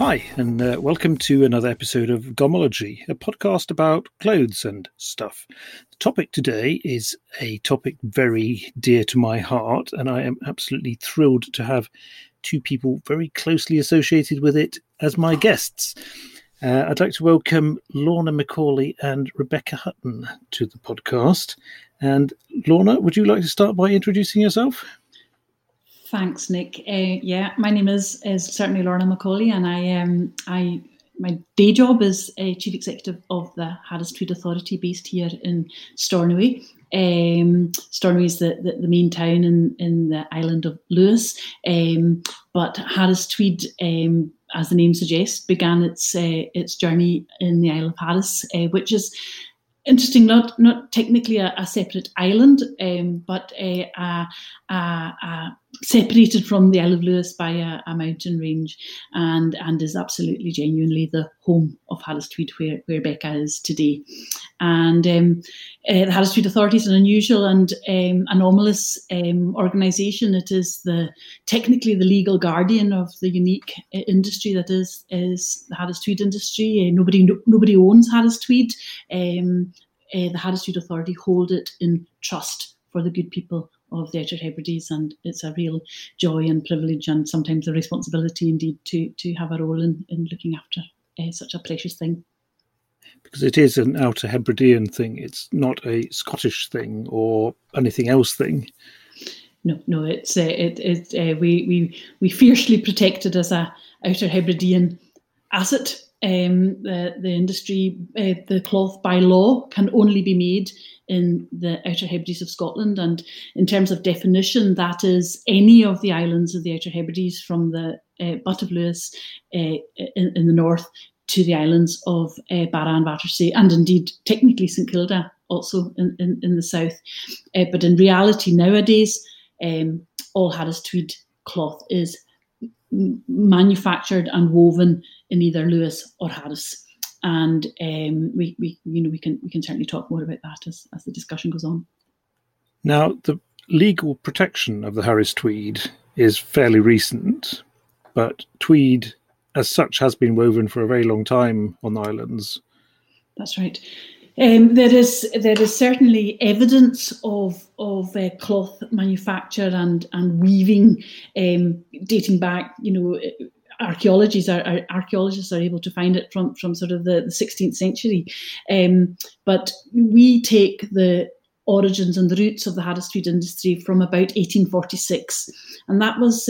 Hi, and uh, welcome to another episode of Garmology, a podcast about clothes and stuff. The topic today is a topic very dear to my heart, and I am absolutely thrilled to have two people very closely associated with it as my guests. Uh, I'd like to welcome Lorna Macaulay and Rebecca Hutton to the podcast. And Lorna, would you like to start by introducing yourself? Thanks, Nick. Uh, yeah, my name is is certainly Lorna Macaulay, and I um I my day job is a chief executive of the Tweed Authority based here in Stornoway. Um, Stornoway is the, the, the, main town in, in the island of Lewis, um, but Harris Tweed, um, as the name suggests, began its uh, its journey in the Isle of Harris, uh, which is interesting, not not technically a, a separate island, um, but a, a, a, separated from the Isle of Lewis by a, a, mountain range and and is absolutely genuinely the home of Harris Tweed where, where Becca is today. And um, uh, the Authority is an unusual and um, anomalous um, organisation. It is the technically the legal guardian of the unique uh, industry that is is the Tweed industry. Uh, nobody no, nobody owns Harris Tweed. Um, the Tweed Authority hold it in trust for the good people of the Outer Hebrides, and it's a real joy and privilege, and sometimes a responsibility indeed to to have a role in, in looking after uh, such a precious thing. Because it is an Outer Hebridean thing; it's not a Scottish thing or anything else thing. No, no, it's uh, it it uh, we we we fiercely protected as a Outer Hebridean asset. Um, the the industry, uh, the cloth by law can only be made in the Outer Hebrides of Scotland. And in terms of definition, that is any of the islands of the Outer Hebrides from the uh, Butt of Lewis uh, in, in, the north to the islands of uh, Barra and Vatersay, and indeed technically St Kilda also in, in, in the south. Uh, but in reality, nowadays, um, all Harris Tweed cloth is manufactured and woven in either Lewis or Harris. and um, we, we you know we can we can certainly talk more about that as, as the discussion goes on. Now, the legal protection of the Harris Tweed is fairly recent, but tweed as such has been woven for a very long time on the islands. That's right. Um, there is there is certainly evidence of of uh, cloth manufacture and and weaving um, dating back, you know, archaeologists are, archaeologists are able to find it from from sort of the, the 16th century. Um, but we take the origins and the roots of the Harris Tweed industry from about 1846, and that was.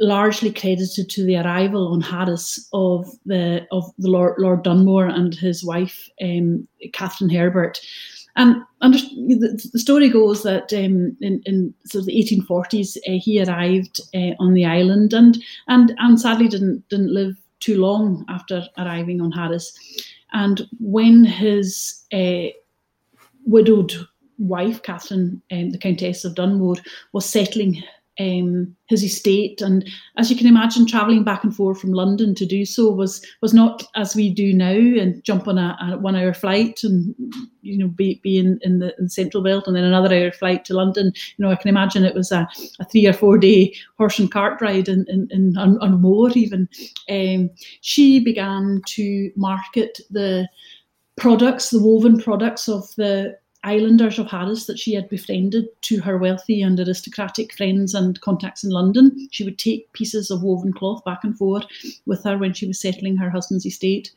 Largely credited to the arrival on Harris of the of the Lord, Lord Dunmore and his wife um, Catherine Herbert, and under, the, the, story goes that um, in, in sort of the 1840s, uh, he arrived uh, on the island and, and, and sadly didn't, didn't live too long after arriving on Harris. And when his uh, widowed wife, Catherine, um, the Countess of Dunmore, was settling um, his estate. And as you can imagine, travelling back and forth from London to do so was was not as we do now and jump on a, a one hour flight and you know be, be in, in the in central belt and then another hour flight to London. You know, I can imagine it was a, a three or four day horse and cart ride and on, on more even. Um, she began to market the products, the woven products of the islanders of Harris that she had befriended to her wealthy and aristocratic friends and contacts in London. She would take pieces of woven cloth back and forth with her when she was settling her husband's estate.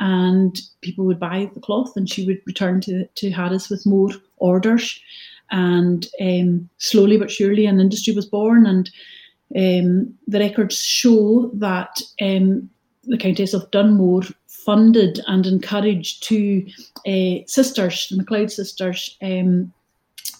And people would buy the cloth and she would return to, to Harris with more orders. And um, slowly but surely, an industry was born. And um, the records show that um, the Countess of Dunmore funded and encouraged two uh, sisters, the MacLeod sisters, um,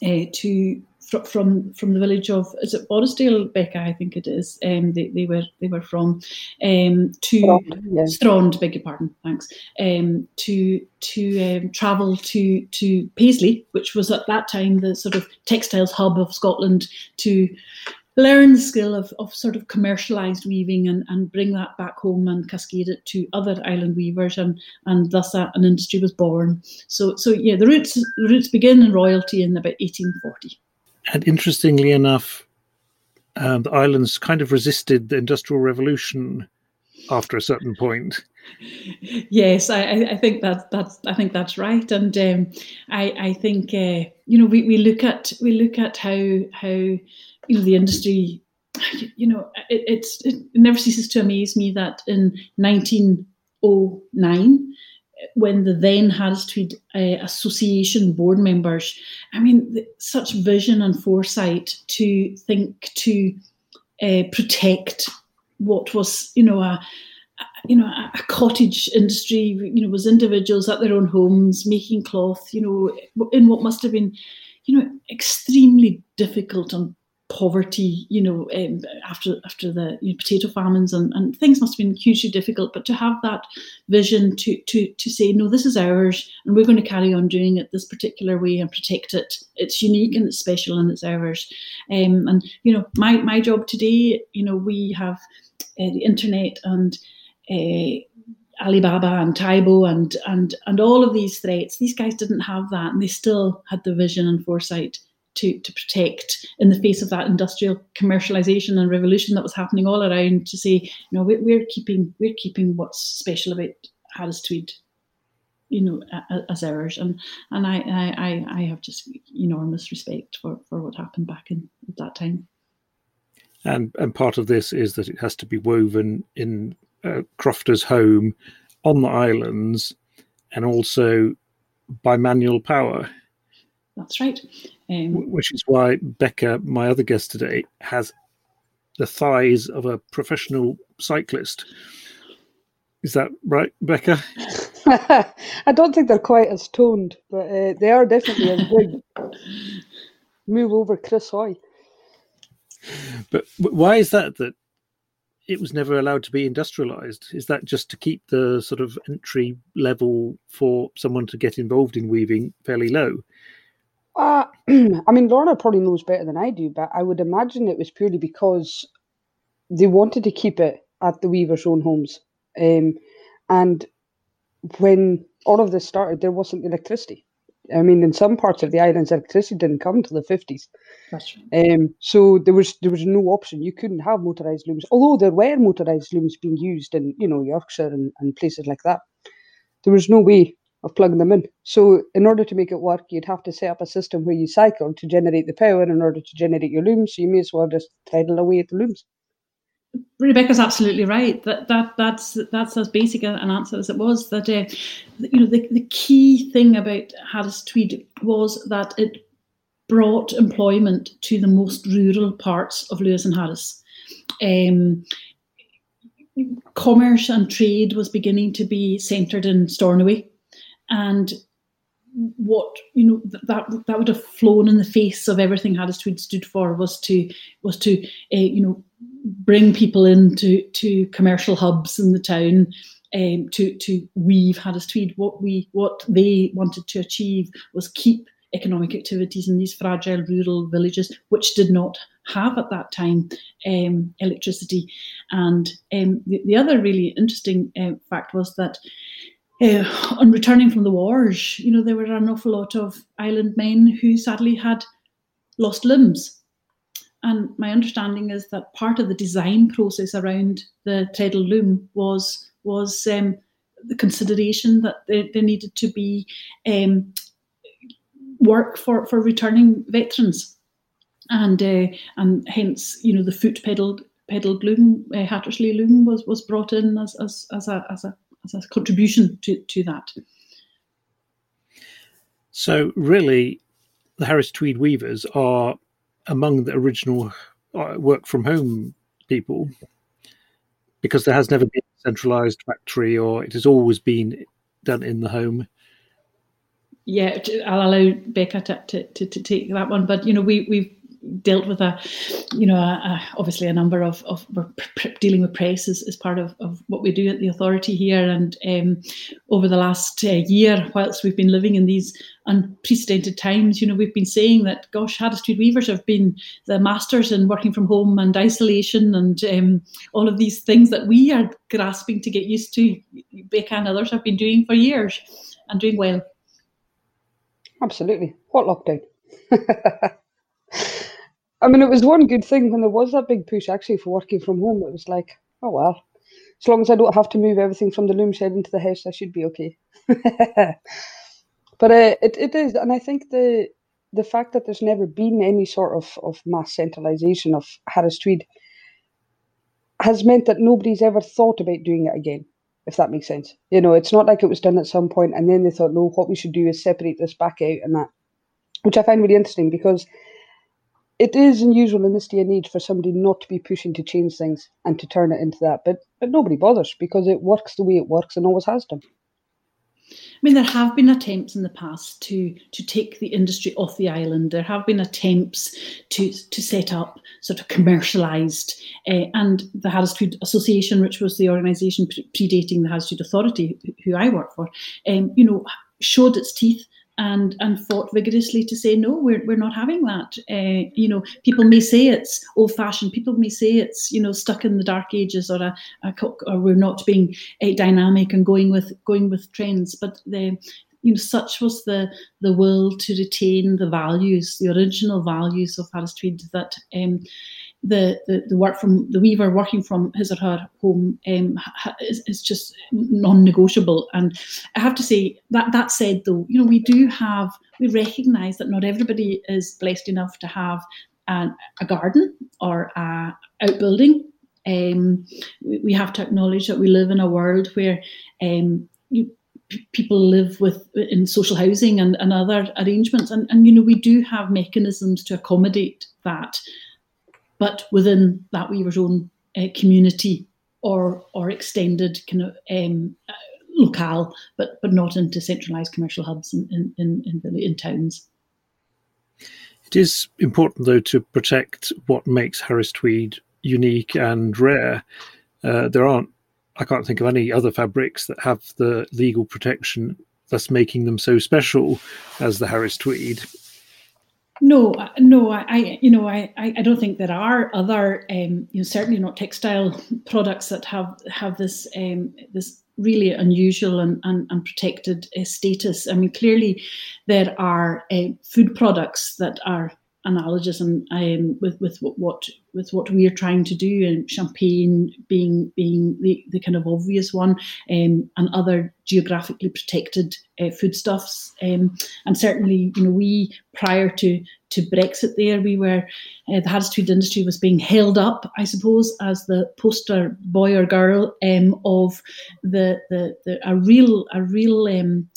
uh, to fr- from from the village of is it Borisdale, Becca? I think it is. Um, they, they were they were from um, to Strond, yeah. Strond, beg your pardon, thanks. Um, to to um, travel to to Paisley, which was at that time the sort of textiles hub of Scotland, to learn the skill of, of sort of commercialized weaving and, and bring that back home and cascade it to other island weavers and and thus a, an industry was born. So so yeah the roots the roots begin in royalty in about 1840 and interestingly enough um, the islands kind of resisted the industrial revolution after a certain point. Yes, I, I think that that's I think that's right, and um, I I think uh, you know we, we look at we look at how how you know the industry you know it, it's it never ceases to amaze me that in 1909 when the then Tweed uh, Association board members, I mean, such vision and foresight to think to uh, protect what was, you know, a, you know, a, cottage industry, you know, was individuals at their own homes making cloth, you know, in what must have been, you know, extremely difficult and poverty, you know, um, after after the you know, potato famines and, and things must have been hugely difficult. But to have that vision to to to say, no, this is ours, and we're going to carry on doing it this particular way and protect it. It's unique and it's special and it's ours. Um, and you know, my my job today, you know, we have uh, the internet and. Uh, Alibaba and Taobao and and and all of these threats. These guys didn't have that, and they still had the vision and foresight to, to protect in the face of that industrial commercialization and revolution that was happening all around to say, you know, we're, we're keeping we're keeping what's special about Harris Tweed, you know, as ours. And and I, I, I have just enormous respect for, for what happened back in at that time. And and part of this is that it has to be woven in uh, Crofter's home on the islands and also by manual power. That's right. Um, Which is why Becca, my other guest today, has the thighs of a professional cyclist. Is that right, Becca? I don't think they're quite as toned, but uh, they are definitely as big. Move over, Chris Hoy. But why is that? That it was never allowed to be industrialized. Is that just to keep the sort of entry level for someone to get involved in weaving fairly low? Uh, I mean, Lorna probably knows better than I do, but I would imagine it was purely because they wanted to keep it at the weavers' own homes. Um, and when all of this started, there wasn't electricity. I mean, in some parts of the islands, electricity didn't come until the fifties. Um, so there was there was no option. You couldn't have motorized looms, although there were motorized looms being used in you know Yorkshire and, and places like that. There was no way of plugging them in. So in order to make it work, you'd have to set up a system where you cycle to generate the power in order to generate your looms. So you may as well just tidal away at the looms. Rebecca's absolutely right. That that that's that's as basic an answer as it was. That uh, you know the, the key thing about Harris Tweed was that it brought employment to the most rural parts of Lewis and Harris. Um, commerce and trade was beginning to be centred in Stornoway and what you know that that would have flown in the face of everything Harris stood for was to was to uh, you know bring people into to commercial hubs in the town um, to to weave Harris What we what they wanted to achieve was keep economic activities in these fragile rural villages, which did not have at that time um, electricity. And um, the, the, other really interesting uh, fact was that uh, on returning from the wars, you know, there were an awful lot of island men who sadly had lost limbs. And my understanding is that part of the design process around the treadle loom was was um, the consideration that there, there needed to be um, work for, for returning veterans, and uh, and hence you know the foot pedal pedaled loom uh, Hattersley loom was was brought in as as, as a as a as a contribution to, to that. So, really, the Harris Tweed Weavers are among the original uh, work from home people because there has never been a centralized factory or it has always been done in the home. Yeah, I'll allow Becca to, to, to, to take that one. But, you know, we, we've dealt with a, you know, a, a, obviously a number of, of dealing with press is part of, of what we do at the authority here. And um, over the last uh, year, whilst we've been living in these unprecedented times, you know, we've been saying that, gosh, Tweed Weavers have been the masters in working from home and isolation and um, all of these things that we are grasping to get used to. Becca and others have been doing for years and doing well. Absolutely. What lockdown? I mean, it was one good thing when there was that big push actually for working from home. It was like, oh well, as long as I don't have to move everything from the loom shed into the house, I should be okay. but uh, it it is, and I think the the fact that there's never been any sort of, of mass centralisation of Harris Tweed has meant that nobody's ever thought about doing it again, if that makes sense. You know, it's not like it was done at some point and then they thought, no, what we should do is separate this back out and that, which I find really interesting because it is unusual in this day and age for somebody not to be pushing to change things and to turn it into that. But but nobody bothers because it works the way it works and always has done. I mean, there have been attempts in the past to to take the industry off the island. There have been attempts to to set up sort of commercialised, uh, and the Harris Tweed Association, which was the organisation predating the Harris Tweed Authority, who I work for, um, you know, showed its teeth and and fought vigorously to say no, we're we're not having that. Uh, you know, people may say it's old fashioned. People may say it's you know stuck in the dark ages, or a, a or we're not being uh, dynamic and going with going with trends. But the you know, such was the the will to retain the values, the original values of Harris Tweed that um, the, the, the work from the weaver working from his or her home um, is, is just non-negotiable. And I have to say that that said, though, you know, we do have we recognise that not everybody is blessed enough to have an, a garden or a outbuilding. Um, we, we, have to acknowledge that we live in a world where um, you, people live with in social housing and, and other arrangements and, and you know we do have mechanisms to accommodate that but within that weaver's own uh, community or or extended kind of um, locale, but but not into centralised commercial hubs in in, in, in, in towns. It is important, though, to protect what makes Harris Tweed unique and rare. Uh, there aren't, I can't think of any other fabrics that have the legal protection, thus making them so special as the Harris Tweed. No, no, I, you know, I, I don't think there are other, um, you know, certainly not textile products that have have this um, this really unusual and, and, and protected uh, status. I mean, clearly there are uh, food products that are analogous and um, with with what with what we are trying to do, and champagne being being the, the kind of obvious one, um, and other geographically protected uh, foodstuffs, um, and certainly you know we prior to to Brexit there we were uh, the Harris Tweed industry was being held up, I suppose, as the poster boy or girl um, of the, the the a real a real um,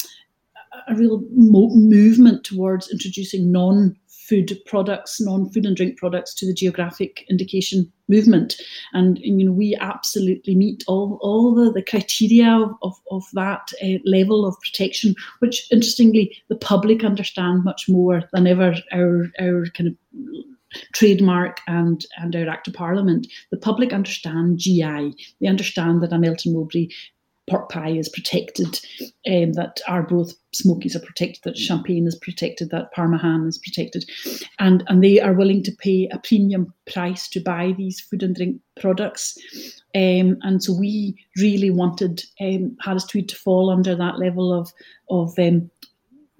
a real mo- movement towards introducing non food products, non-food and drink products to the geographic indication movement. And, you know, we absolutely meet all, all the, the criteria of, of, of that uh, level of protection, which interestingly the public understand much more than ever our, our kind of trademark and and our act of parliament the public understand gi they understand that a melton mowbray pork pie is protected, um, that Arbroath Smokies are protected, that Champagne is protected, that Parma ham is protected, and and they are willing to pay a premium price to buy these food and drink products. Um, and so we really wanted um, Harris Tweed to fall under that level of of um,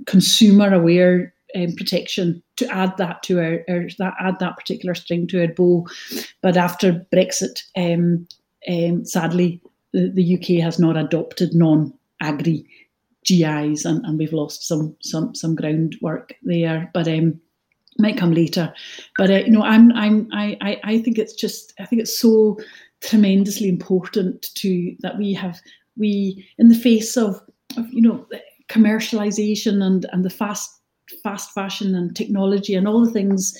consumer aware um, protection to add that to our, our, that add that particular string to our bow. But after Brexit, um, um, sadly, the, the UK has not adopted non-agri GIs, and, and we've lost some some some groundwork there. But um, might come later. But uh, you know, I'm I'm I I think it's just I think it's so tremendously important to that we have we in the face of, of you know commercialization and and the fast fast fashion and technology and all the things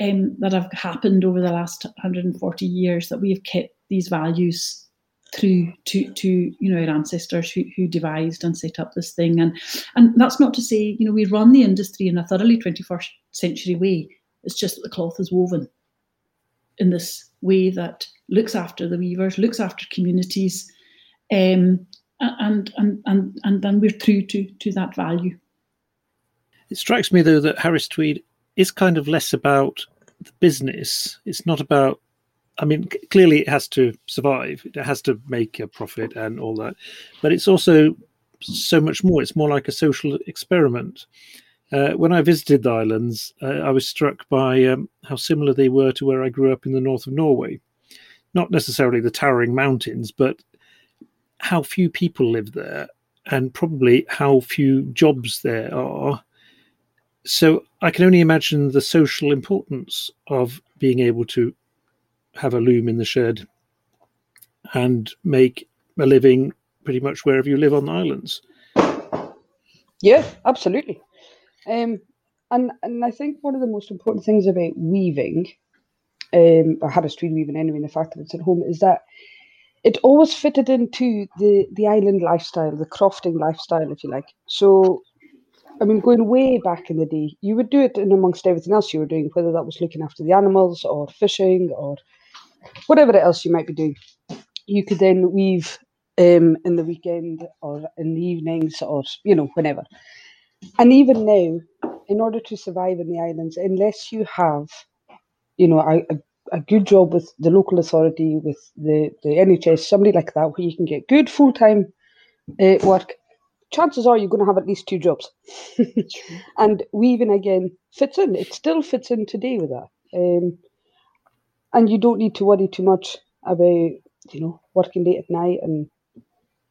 um, that have happened over the last 140 years that we have kept these values through to to you know our ancestors who, who devised and set up this thing. And and that's not to say you know we run the industry in a thoroughly 21st century way. It's just that the cloth is woven in this way that looks after the weavers looks after communities um, and and and and then we're true to to that value. It strikes me though that harris tweed is kind of less about the business. It's not about I mean, clearly it has to survive. It has to make a profit and all that, but it's also so much more. It's more like a social experiment. Uh, when I visited the islands, uh, I was struck by um, how similar they were to where I grew up in the north of Norway. Not necessarily the towering mountains, but how few people live there and probably how few jobs there are. So I can only imagine the social importance of being able to have a loom in the shed and make a living pretty much wherever you live on the islands. Yeah, absolutely. Um, and and I think one of the most important things about weaving, um, or Tweed weaving anyway, and the fact that it's at home, is that it always fitted into the the island lifestyle, the crofting lifestyle, if you like. So, I mean, going way back in the day, you would do it in amongst everything else you were doing, whether that was looking after the animals or fishing or whatever else you might be doing. You could then weave um, in the weekend or in the evenings or you know whenever. And even now, in order to survive in the islands, unless you have, you know, a, a, good job with the local authority, with the, the NHS, somebody like that, where you can get good full time uh, work, chances are you're going to have at least two jobs. and weaving again fits in. It still fits in today with that. Um, and you don't need to worry too much about, you know, working late at night and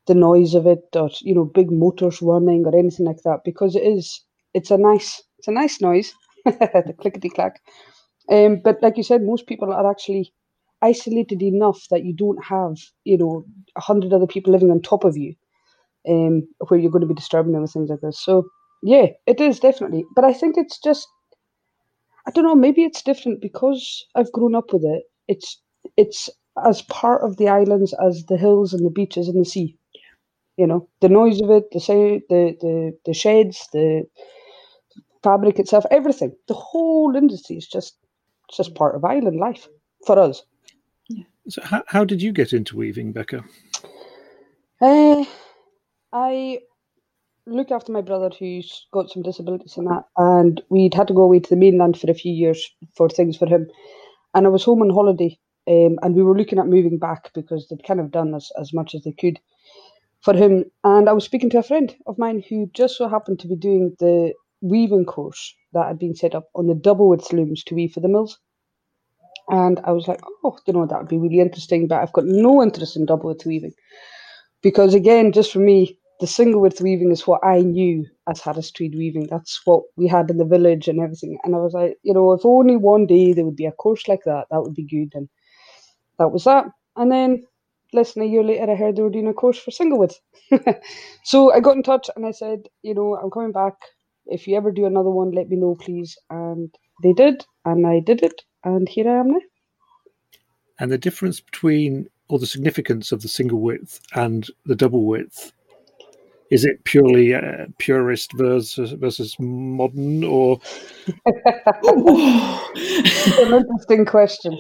the noise of it or you know big motors running or anything like that because it is it's a nice it's a nice noise. The clickety clack. Um, but like you said most people are actually isolated enough that you don't have you know a hundred other people living on top of you um, where you're going to be disturbing them with things like this. So yeah it is definitely. But i think it's just i don't know maybe it's different because i've grown up with it. It's it's as part of the islands as the hills and the beaches and the sea. You know the noise of it the say the the the shades the fabric itself everything. The whole industry is just just part of island life for us. So how, how did you get into weaving becca? Uh, i look after my brother who's got some disabilities and that and we'd had to go away to the mainland for a few years for things for him and i was home on holiday um, and we were looking at moving back because they'd kind of done as, as much as they could for him. And I was speaking to a friend of mine who just so happened to be doing the weaving course that had been set up on the double looms to weave for the mills. And I was like, oh, you know, that would be really interesting, but I've got no interest in double weaving. Because again, just for me, the single width weaving is what I knew as Harris Tweed weaving. That's what we had in the village and everything. And I was like, you know, if only one day there would be a course like that, that would be good. And that was that. And then less than a year later, I heard they were doing a course for single width. so I got in touch and I said, you know, I'm coming back. If you ever do another one, let me know, please. And they did, and I did it, and here I am now. And the difference between, or the significance of the single width and the double width, is it purely uh, purist versus versus modern, or? an interesting question.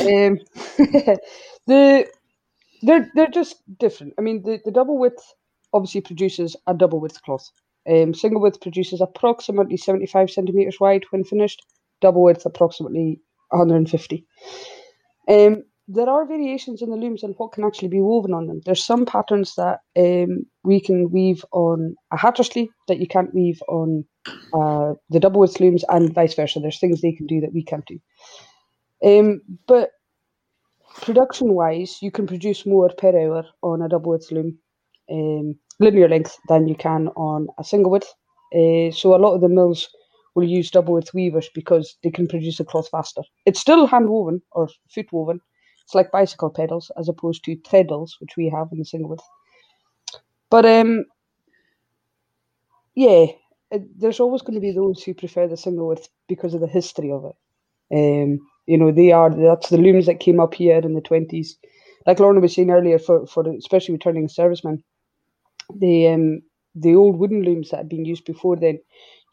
Um, the they're they're just different. I mean, the, the double width obviously produces a double width cloth. Um, single width produces approximately 75 centimeters wide when finished. Double width approximately 150. Um, there are variations in the looms and what can actually be woven on them. There's some patterns that um, we can weave on a Hattersley that you can't weave on uh, the double width looms, and vice versa. There's things they can do that we can't do. Um, but production wise, you can produce more per hour on a double width loom, um, linear length, than you can on a single width. Uh, so a lot of the mills will use double width weavers because they can produce a cloth faster. It's still hand woven or foot woven. It's like bicycle pedals as opposed to treadles, which we have in the single width. But um, yeah, it, there's always going to be those who prefer the single width because of the history of it. Um, you know, they are that's the looms that came up here in the twenties. Like Lorna was saying earlier, for for especially returning servicemen, the um the old wooden looms that had been used before then,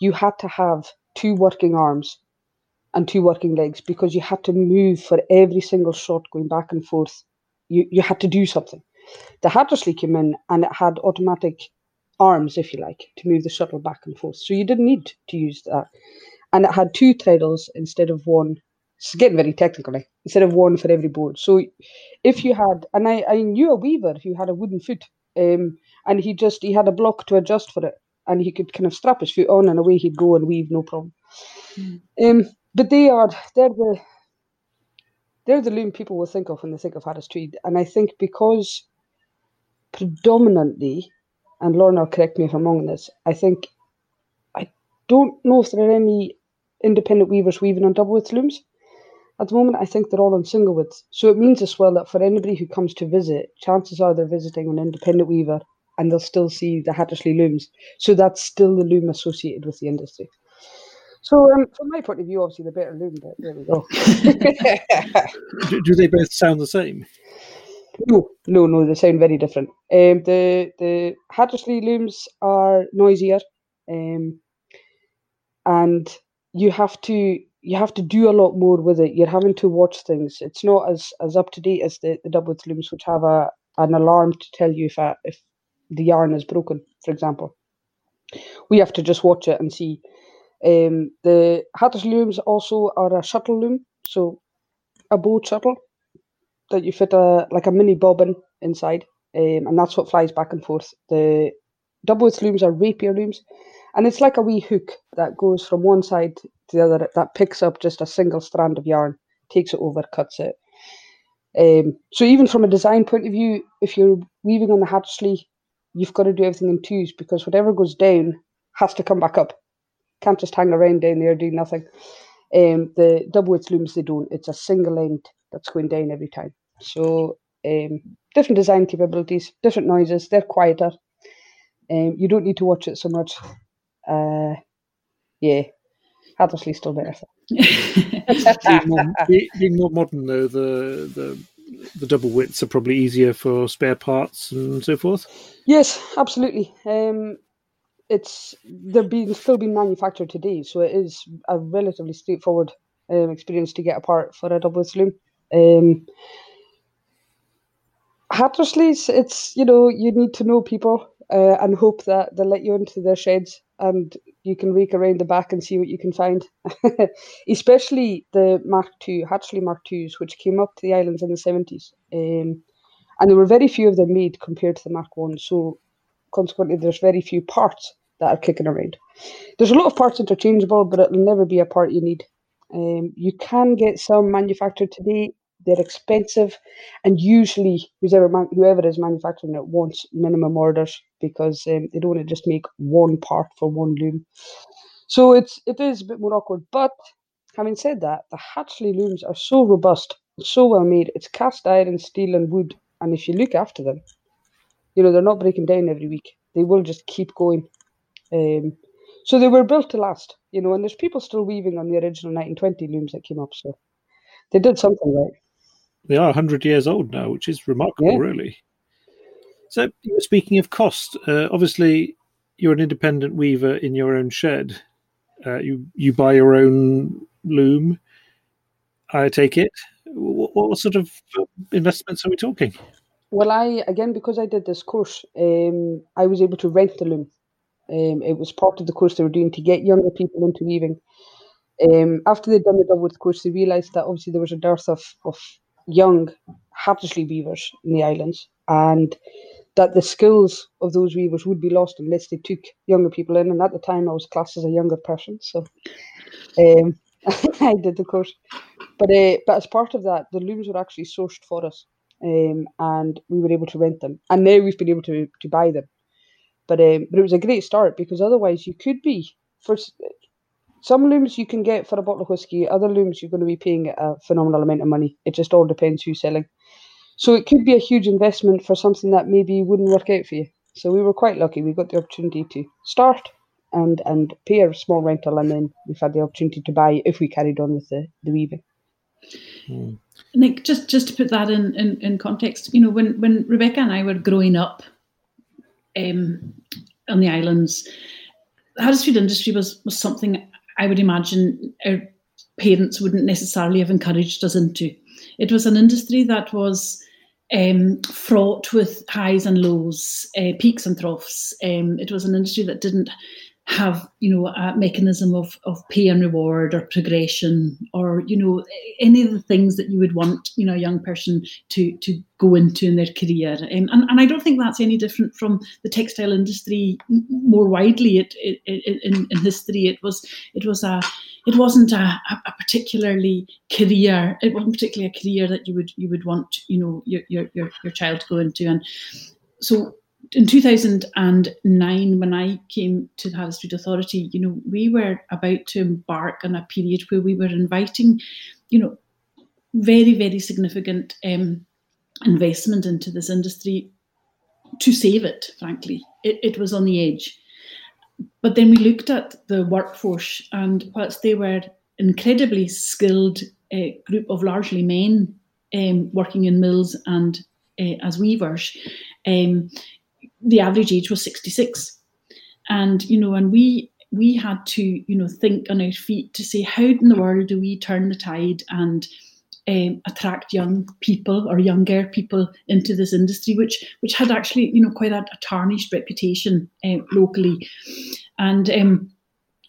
you had to have two working arms and two working legs because you had to move for every single shot going back and forth. You you had to do something. The Hattersley came in and it had automatic arms, if you like, to move the shuttle back and forth. So you didn't need to use that. And it had two treadles instead of one it's getting very technical now. Instead of one for every board. So if you had, and I, I knew a weaver who had a wooden foot, um, and he just he had a block to adjust for it, and he could kind of strap his foot on, and away he'd go and weave no problem. Mm. Um, but they are they're the they're the loom people will think of when they think of Harris Tweed, and I think because predominantly, and Lorna, correct me if I'm wrong on this. I think I don't know if there are any independent weavers weaving on double width looms. At the moment, I think they're all on single width. So it means as well that for anybody who comes to visit, chances are they're visiting an independent weaver and they'll still see the Hattersley looms. So that's still the loom associated with the industry. So um, from my point of view, obviously the better loom, but there we go. do, do, they both sound the same? No, no, no, they sound very different. Um, the the Hattersley looms are noisier, um, and you have to you have to do a lot more with it. You're having to watch things. It's not as as up to date as the the double looms, which have a an alarm to tell you if a, if the yarn is broken, for example. We have to just watch it and see. Um, the Hattersley looms also are a shuttle loom, so a boat shuttle that you fit a like a mini bobbin inside, um, and that's what flies back and forth. The double looms are rapier looms, and it's like a wee hook that goes from one side to the other that picks up just a single strand of yarn, takes it over, cuts it. Um, so even from a design point of view, if you're weaving on the Hattersley, you've got to do everything in twos because whatever goes down has to come back up. Can't just hang around down there doing nothing. Um, the double width looms they don't. It's a single end that's going down every time. So um, different design capabilities, different noises. They're quieter. Um, you don't need to watch it so much. Uh, yeah, Hattersley still better. being, more, being, more, modern though, the the the double widths are probably easier for spare parts and so forth. Yes, absolutely. Um, it's they're being still being manufactured today, so it is a relatively straightforward um, experience to get a part for a double loom. Um, Hattersley's, it's you know you need to know people uh, and hope that they let you into their sheds and you can rake around the back and see what you can find. Especially the Mark II, Hattersley Mark IIs, which came up to the islands in the 70s. Um, and there were very few of them made compared to the Mark One. So consequently, there's very few parts that are kicking around. There's a lot of parts interchangeable, but it'll never be a part you need. Um, you can get some manufactured today they're expensive, and usually whoever man- whoever is manufacturing it wants minimum orders because um, they don't want to just make one part for one loom. So it's it is a bit more awkward. But having said that, the Hattersley looms are so robust, so well made. It's cast iron, steel, and wood, and if you look after them, you know they're not breaking down every week. They will just keep going. Um, so they were built to last, you know, and there's people still weaving on the original 1920 looms that came up. So they did something right they are 100 years old now, which is remarkable, yeah. really. So, speaking of cost, uh, obviously you're an independent weaver in your own shed. Uh, you you buy your own loom. I take it. What, what, sort of investments are we talking? Well, I again because I did this course, um, I was able to rent the loom. Um, it was part of the course they were doing to get younger people into weaving. Um, after they'd done the double width course, they realised that obviously there was a dearth of, of young Hattersley weavers in the islands, and that the skills of those weavers would be lost unless they took younger people in. And at the time, I was classed as a younger person, so um, I did the course. But uh, but as part of that, the looms were actually sourced for us, um, and we were able to rent them. And now we've been able to to buy them. But um, but it was a great start because otherwise you could be for some looms you can get for a bottle of whiskey, other looms you're going to be paying a phenomenal amount of money. It just all depends who's selling. So it could be a huge investment for something that maybe wouldn't work out for you. So we were quite lucky. We got the opportunity to start and and pay a small rental, and then we've had the opportunity to buy if we carried on with the, the weaving. Hmm. Nick, just just to put that in, in, in context, you know, when when Rebecca and I were growing up um, on the islands, the Harris Tweed industry was was something I would imagine our parents wouldn't necessarily have encouraged us into. It was an industry that was um, fraught with highs and lows, uh, peaks and troughs. Um, it was an industry that didn't have you know a mechanism of of pay and reward or progression or you know any of the things that you would want you know a young person to to go into in their career. And and, and I don't think that's any different from the textile industry more widely. It, it, it in, in history it was it was a it wasn't a, a particularly career. It wasn't particularly a career that you would you would want you know your your your, your child to go into. And so in 2009, when I came to the Harris Tweed Authority, you know, we were about to embark on a period where we were inviting, you know, very, very significant um, investment into this industry to save it, frankly. It, it was on the edge. But then we looked at the workforce, and whilst they were incredibly skilled uh, group of largely men um, working in mills and uh, as weavers, um, the average age was 66. And, you know, and we we had to, you know, think on our feet to say, how in the world do we turn the tide and um, attract young people or younger people into this industry, which which had actually, you know, quite a, a tarnished reputation uh, locally. And um,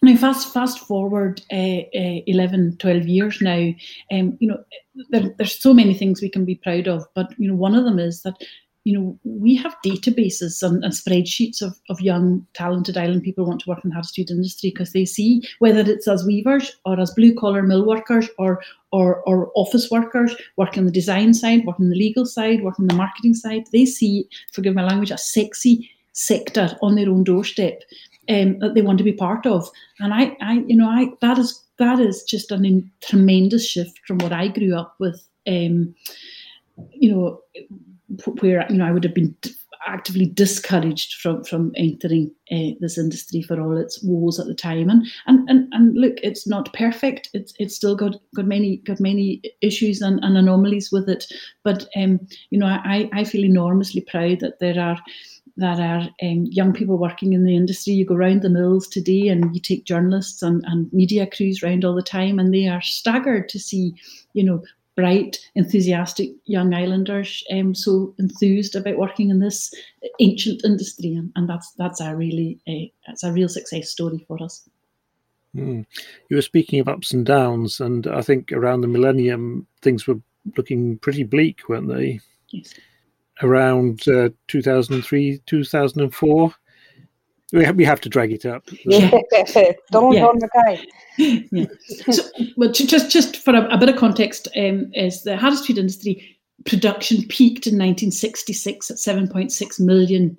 now, fast fast forward uh, uh, 11, 12 years now, um, you know, there, there's so many things we can be proud of, but you know, one of them is that you know, we have databases and, and, spreadsheets of, of young, talented island people want to work in the Harris industry because they see whether it's as weavers or as blue collar mill workers or, or, or office workers working the design side, working the legal side, working the marketing side. They see, forgive my language, a sexy sector on their own doorstep um, that they want to be part of. And I, I, you know, I that is that is just a tremendous shift from what I grew up with. Um, you know, where you know I would have been actively discouraged from from entering uh, this industry for all its woes at the time. And and and, and look, it's not perfect. It's it's still got got many got many issues and, and anomalies with it. But um, you know, I I feel enormously proud that there are that are um, young people working in the industry. You go around the mills today and you take journalists and, and media crews around all the time, and they are staggered to see, you know, bright, enthusiastic young islanders um, so enthused about working in this ancient industry, and, and that's that's a really a, it's a real success story for us. Mm. You were speaking of ups and downs, and I think around the millennium things were looking pretty bleak, weren't they? Yes. Around uh, 2003, 2004, we have, we have to drag it up. Yeah. Don't yeah. on the yeah. So, well, just just for a, a bit of context, um, is the Harris Tweed industry production peaked in 1966 at 7.6 million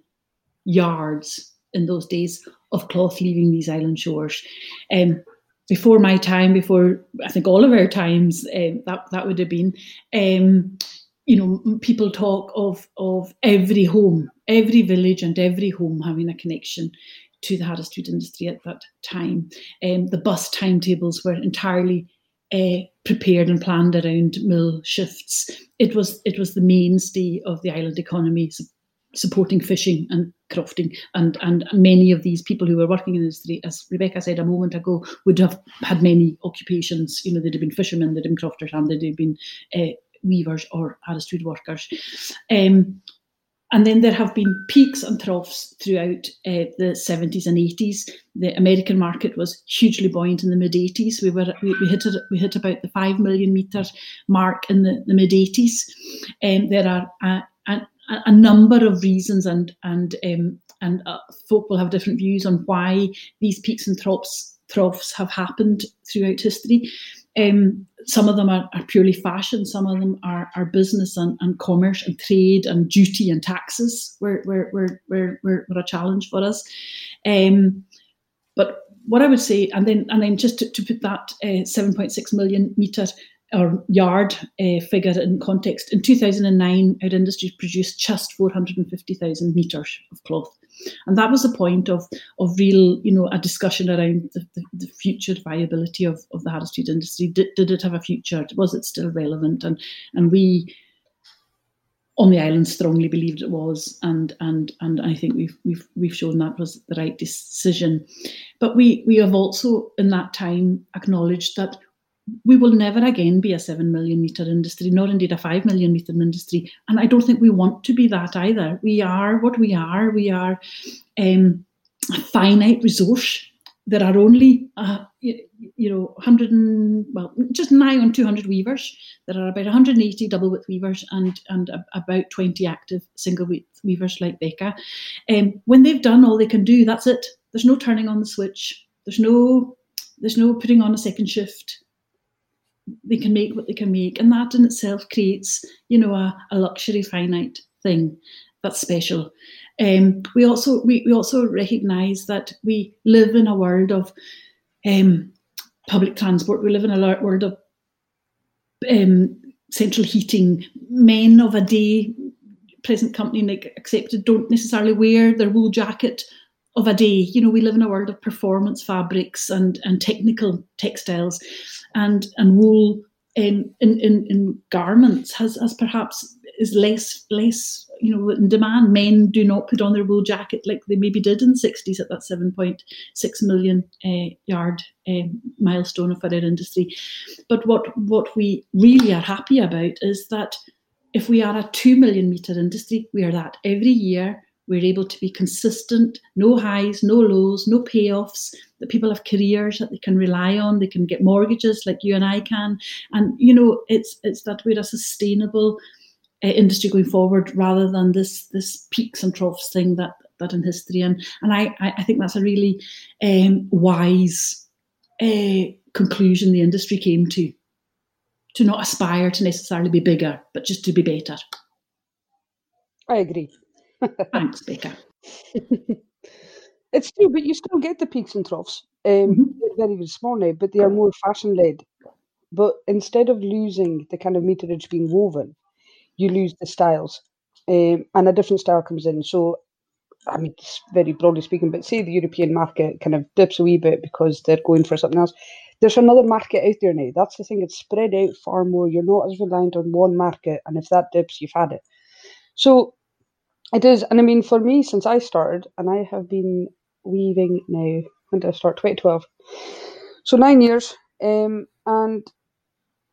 yards in those days of cloth leaving these island shores. Um, before my time, before I think all of our times, um, that that would have been. Um, you know, people talk of of every home, every village, and every home having a connection to the Harris Tweed industry at that time. Um, the bus timetables were entirely uh, prepared and planned around mill shifts. It was it was the mainstay of the island economy, su- supporting fishing and crofting, and and many of these people who were working in the industry, as Rebecca said a moment ago, would have had many occupations. You know, they'd have been fishermen, they'd have been crofters, and they'd have been uh, weavers or Harris workers. Um, and then there have been peaks and troughs throughout uh, the 70s and 80s. The American market was hugely buoyant in the mid 80s. We were we, we, hit we hit about the five million meter mark in the, the mid 80s. Um, there are a, a, a, number of reasons, and and um, and uh, folk will have different views on why these peaks and troughs troughs have happened throughout history. Um, some of them are, are, purely fashion, some of them are, are business and, and commerce and trade and duty and taxes were, were, were, were, were, were a challenge for us. Um, but what I would say, and then and then just to, to put that uh, 7.6 million meter or yard uh, figure in context, in 2009, our industry produced just 450,000 meters of cloth. And that was the point of, of real, you know, a discussion around the, the, the future viability of, of the Harris Tweed industry. Did, did it have a future? Was it still relevant? And and we on the island strongly believed it was, and and and I think we've we've we've shown that was the right decision. But we we have also in that time acknowledged that we will never again be a seven million meter industry, nor indeed a five million meter industry. And I don't think we want to be that either. We are what we are. We are um, a finite resource. There are only, uh, you, you, know, 100 and, well, just nigh on 200 weavers. There are about 180 double width weavers and, and a, about 20 active single width weavers like Becca. Um, when they've done all they can do, that's it. There's no turning on the switch. There's no, there's no putting on a second shift they can make what they can make, and that in itself creates, you know, a, a luxury finite thing. that's special. Um, we also we, we also recognise that we live in a world of um, public transport. We live in a world of um, central heating. Men of a day, present company like accepted, don't necessarily wear their wool jacket of a day. You know, we live in a world of performance fabrics and and technical textiles, and and wool in, in, in garments has, has perhaps is less less you know in demand. Men do not put on their wool jacket like they maybe did in the 60s at that 7.6 million uh, yard uh, milestone of our industry. But what what we really are happy about is that if we are a two million meter industry, we are that every year we're able to be consistent, no highs, no lows, no payoffs, that people have careers that they can rely on, they can get mortgages like you and I can. And, you know, it's it's that we're a sustainable uh, industry going forward rather than this this peaks and troughs thing that that in history. And and I, I think that's a really um, wise uh, conclusion the industry came to. To not aspire to necessarily be bigger, but just to be better. I agree. Thanks, Becca. it's true, but you still get the peaks and troughs. Um, mm-hmm. Very, very small now, but they are more fashion led. But instead of losing the kind of meterage being woven, you lose the styles, um, and a different style comes in. So, I mean, very broadly speaking, but say the European market kind of dips a wee bit because they're going for something else. There's another market out there now. That's the thing; it's spread out far more. You're not as reliant on one market, and if that dips, you've had it. So it is, and I mean, for me, since I started, and I have been weaving now. When did I start? 2012. So nine years, um, and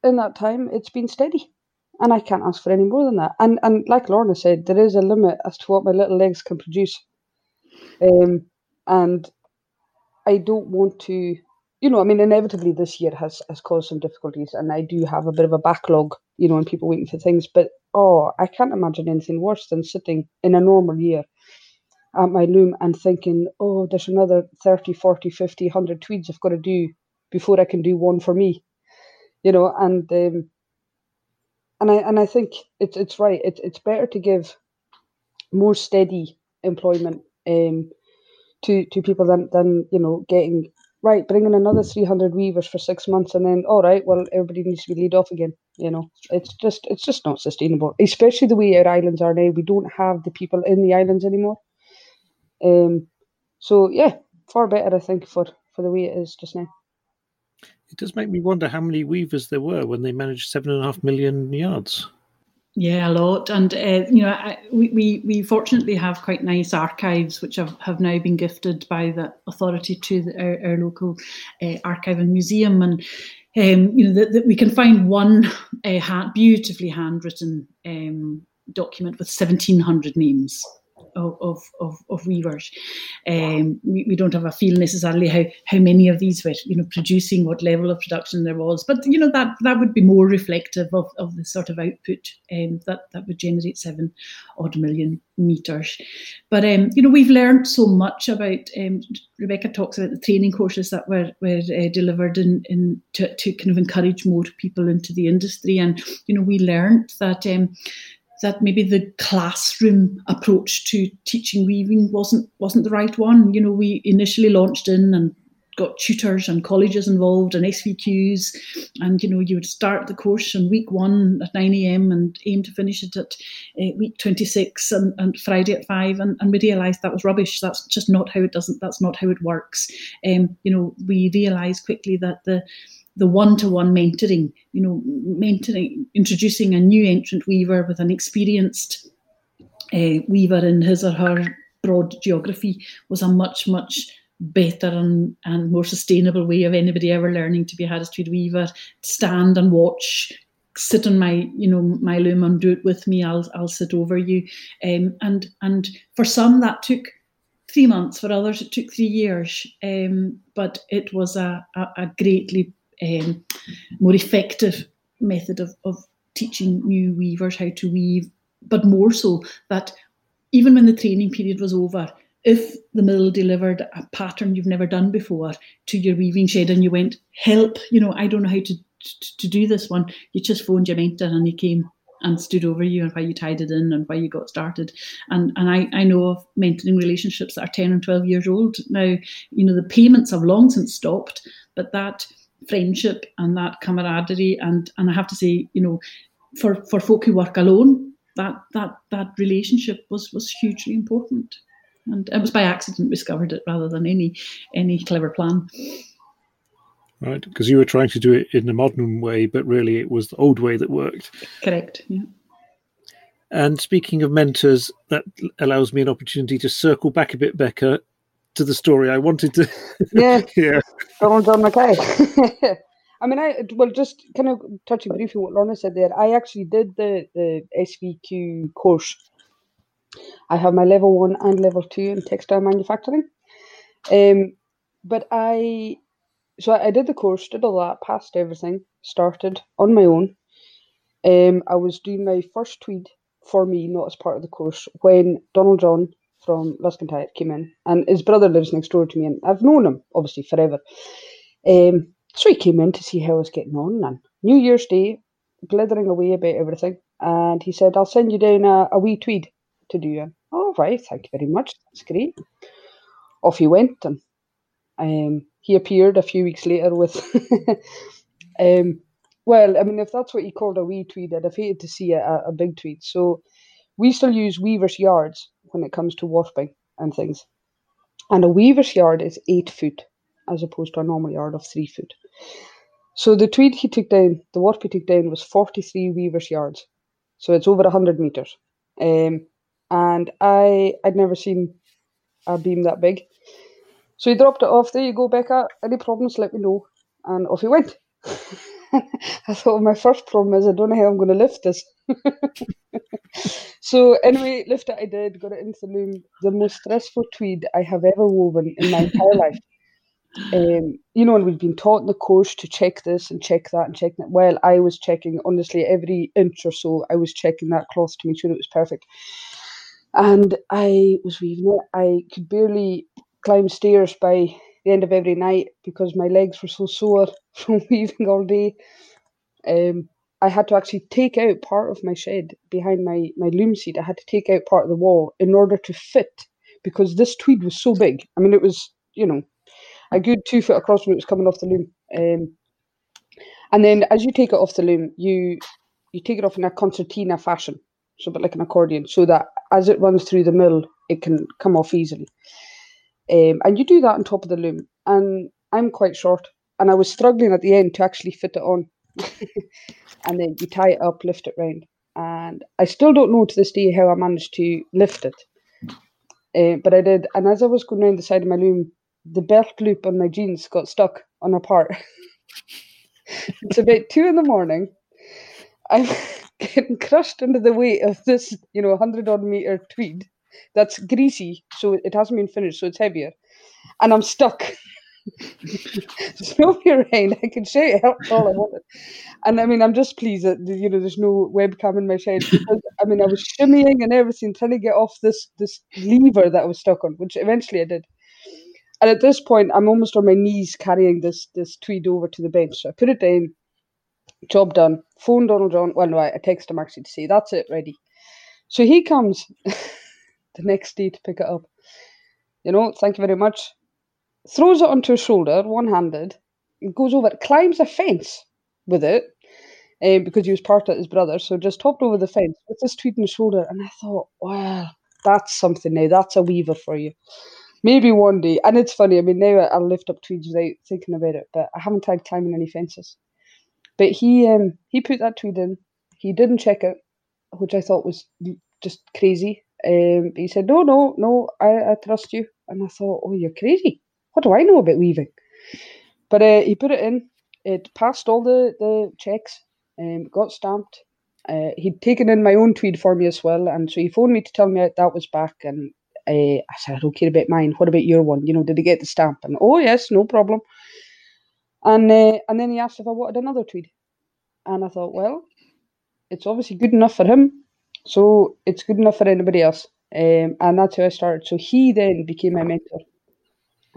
in that time, it's been steady, and I can't ask for any more than that. And and like Lorna said, there is a limit as to what my little legs can produce, um, and I don't want to. You know, I mean, inevitably this year has has caused some difficulties, and I do have a bit of a backlog. You know, and people waiting for things, but oh, I can't imagine anything worse than sitting in a normal year at my loom and thinking, oh, there's another 30, 40, 50, 100 tweeds I've got to do before I can do one for me. You know, and um, and I and I think it's it's right. It's it's better to give more steady employment um, to to people than than you know getting right, bringing another 300 weavers for six months and then, all right, well, everybody needs to be laid off again. You know, it's just, it's just not sustainable, especially the way our islands are now. We don't have the people in the islands anymore. Um, so yeah, far better, I think, for, for the way it is just now. It does make me wonder how many weavers there were when they managed seven and a half million yards. Yeah, a lot, and uh, you know, I, we, we fortunately have quite nice archives, which have, have now been gifted by the authority to the, our, our, local uh, archive and museum, and um, you know that we can find one uh, beautifully handwritten um, document with seventeen hundred names of, of, of, weavers. Um, we, we, don't have a feel necessarily how, how many of these were, you know, producing, what level of production there was. But, you know, that, that would be more reflective of, of the sort of output um, that, that would generate seven odd million meters. But, um, you know, we've learned so much about, um, Rebecca talks about the training courses that were, were uh, delivered in, in to, to kind of encourage more people into the industry. And, you know, we learned that um, that maybe the classroom approach to teaching weaving wasn't wasn't the right one. You know, we initially launched in and got tutors and colleges involved and SVQs, and you know you would start the course on week one at 9 a.m. and aim to finish it at uh, week 26 and, and, Friday at five, and, and we realised that was rubbish. That's just not how it doesn't. That's not how it works. Um, you know, we realised quickly that the the one-to-one mentoring, you know, mentoring, introducing a new entrant weaver with an experienced uh, weaver in his or her broad geography was a much, much better and, and more sustainable way of anybody ever learning to be a Harris Tweed weaver. Stand and watch, sit on my, you know, my loom and do it with me. I'll, I'll sit over you. Um, and and for some that took three months. For others it took three years. Um, but it was a, a, a greatly um, more effective method of, of teaching new weavers how to weave, but more so that even when the training period was over, if the mill delivered a pattern you've never done before to your weaving shed and you went, help, you know, I don't know how to, to, to do this one, you just phoned your mentor and he came and stood over you and why you tied it in and why you got started. And and I, I know of mentoring relationships that are 10 and 12 years old now. You know, the payments have long since stopped, but that friendship and that camaraderie and and I have to say, you know, for, for folk who work alone, that that that relationship was was hugely important. And it was by accident we discovered it rather than any any clever plan right? Because you were trying to do it in a modern way, but really it was the old way that worked. Correct. Yeah. And speaking of mentors, that allows me an opportunity to circle back a bit, Becca, to the story I wanted to. Yeah. yeah. Donald John Mackay. I mean, I well, just kind of touching briefly what Lorna said there. I actually did the the SVQ course. I have my level one and level two in textile manufacturing. Um, but I so I did the course, did all that, passed everything, started on my own. Um, I was doing my first tweed for me, not as part of the course, when Donald John from Luskentyre came in, and his brother lives next door to me, and I've known him obviously forever. Um, so he came in to see how I was getting on, and New Year's Day, blithering away about everything, and he said, "I'll send you down a, a wee tweed to do." All right, thank you very much. That's great. Off he went, and um, he appeared a few weeks later with, um, well, I mean, if that's what he called a wee tweed, I'd have hated to see a, a big tweed. So we still use weaver's yards when it comes to warping and things. And a weaver's yard is eight foot as opposed to a normal yard of three foot. So the tweed he took down, the warp he took down was 43 weaver's yards. So it's over 100 metres. Um, and I, I'd never seen a beam that big. So he dropped it off. There you go, Becca. Any problems, let me know. And off he went. I thought my first problem is I don't know how I'm going to lift this. so anyway, lift it I did, got it into the loom. The most stressful tweed I have ever woven in my entire life. Um, you know, and we've been taught in the course to check this and check that and check that. Well, I was checking, honestly, every inch or so, I was checking that cloth to make sure it was perfect. And I was weaving it. I could barely climb stairs by the end of every night because my legs were so sore from weaving all day. Um, I had to actually take out part of my shed behind my, my loom seat. I had to take out part of the wall in order to fit because this tweed was so big. I mean, it was, you know, a good two foot across when it was coming off the loom. Um, and then as you take it off the loom, you you take it off in a concertina fashion, so a bit like an accordion, so that as it runs through the mill, it can come off easily. Um, and you do that on top of the loom. And I'm quite short, and I was struggling at the end to actually fit it on. and then you tie it up, lift it round. And I still don't know to this day how I managed to lift it. Uh, but I did. And as I was going down the side of my loom, the belt loop on my jeans got stuck on a part. it's about two in the morning. I'm getting crushed under the weight of this, you know, 100 odd meter tweed that's greasy, so it hasn't been finished, so it's heavier. And I'm stuck. around. I can shout out all I wanted. And I mean, I'm just pleased that you know there's no webcam in my because I mean I was shimmying and everything trying to get off this this lever that I was stuck on, which eventually I did. And at this point, I'm almost on my knees carrying this this tweed over to the bench. So I put it down, job done. Phone Donald John. Well, no, I, I text him actually to say that's it, ready. So he comes the next day to pick it up. You know, thank you very much. Throws it onto his shoulder, one handed, goes over, climbs a fence with it, um, because he was part of his brother, so just hopped over the fence with his tweed in his shoulder. And I thought, wow, that's something now. That's a weaver for you. Maybe one day. And it's funny, I mean, now I'll lift up tweeds without thinking about it, but I haven't tried climbing any fences. But he um, he put that tweed in. He didn't check it, which I thought was just crazy. Um, he said, No, no, no, I, I trust you. And I thought, Oh, you're crazy. What do I know about weaving? But uh, he put it in. It passed all the, the checks, um, got stamped. Uh, he'd taken in my own tweed for me as well. And so he phoned me to tell me that was back. And uh, I said, I don't care about mine. What about your one? You know, did he get the stamp? And oh, yes, no problem. And, uh, and then he asked if I wanted another tweed. And I thought, well, it's obviously good enough for him. So it's good enough for anybody else. Um, and that's how I started. So he then became my mentor.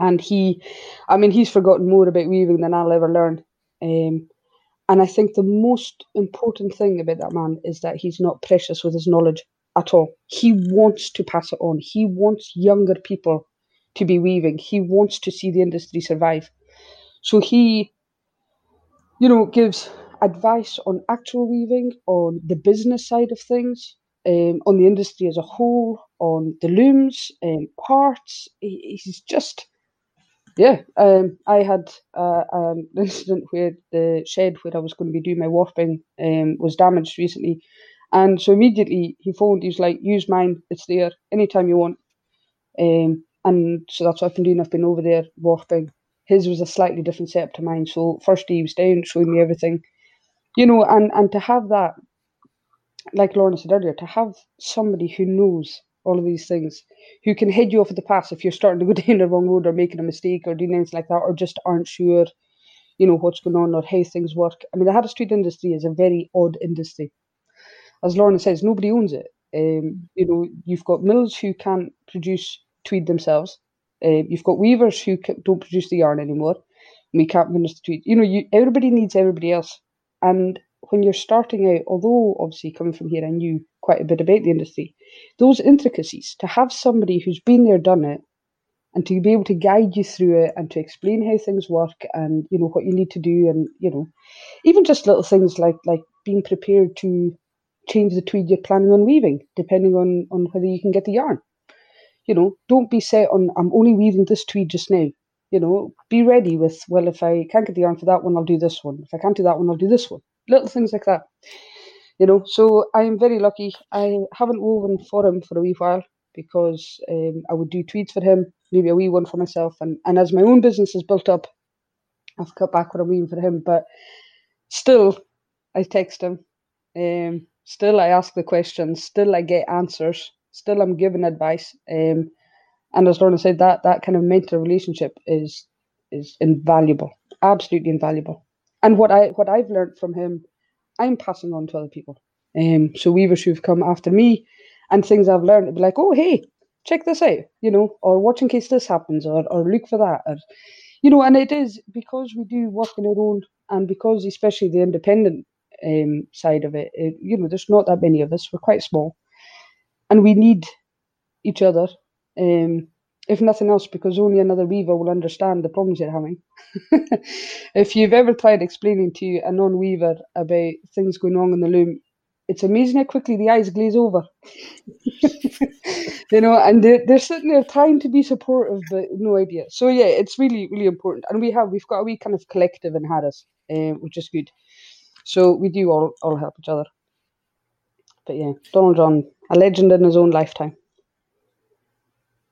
And he, I mean, he's forgotten more about weaving than I'll ever learn. Um, And I think the most important thing about that man is that he's not precious with his knowledge at all. He wants to pass it on. He wants younger people to be weaving. He wants to see the industry survive. So he, you know, gives advice on actual weaving, on the business side of things, um, on the industry as a whole, on the looms, um, parts. He, he's just, yeah. Um, I had uh, an incident where the shed where I was going to be doing my warping um, was damaged recently. And so immediately he phoned, he was like, use mine, it's there anytime you want. Um, and so that's what I've been doing. I've been over there warping. His was a slightly different setup to mine. So first he was down, showing me everything, you know, and, and to have that like Lorna said earlier, to have somebody who knows all of these things, who can head you off at the pass if you're starting to go down the wrong road or making a mistake or doing anything like that, or just aren't sure, you know, what's going on or how things work. I mean, the Harris Tweed industry is a very odd industry. As Lorna says, nobody owns it. Um, you know, you've got mills who can't produce tweed themselves. Uh, you've got weavers who don't produce the yarn anymore. And we can't finish the tweed. You know, you, everybody needs everybody else. And when you're starting out, although obviously coming from here, I knew quite a bit about the industry, those intricacies, to have somebody who's been there, done it, and to be able to guide you through it and to explain how things work and you know what you need to do and you know even just little things like like being prepared to change the tweed you're planning on weaving depending on on whether you can get the yarn. You know don't be set on i'm only weaving this tweed just now. You know be ready with well if i can't get the yarn for that one i'll do this one. If i can't do that one i'll do this one little things like that. You know, so I'm very lucky. I haven't woven for him for a wee while because um, I would do tweeds for him, maybe a wee one for myself. And, and as my own business has built up, I've cut back what I'm weaving for him. But still, I text him. Um, still, I ask the questions. Still, I get answers. Still, I'm giving advice. Um, and as Lorna said, that that kind of mentor relationship is is invaluable, absolutely invaluable and what I what I've learned from him, I'm passing on to other people. Um, so weavers who've come after me, and things I've learned to be like, oh hey, check this out, you know, or watch in case this happens, or or look for that, or you know, and it is because we do work on our own, and because especially the independent um, side of it, it, you know, there's not that many of us. We're quite small, and we need each other. Um, if nothing else, because only another weaver will understand the problems you're having. if you've ever tried explaining to a non weaver about things going wrong in the loom, it's amazing how quickly the eyes glaze over. you know, and they're, they're sitting there trying to be supportive, but no idea. So, yeah, it's really, really important. And we have, we've got a wee kind of collective in Harris, um, which is good. So, we do all, all help each other. But yeah, Donald John, a legend in his own lifetime.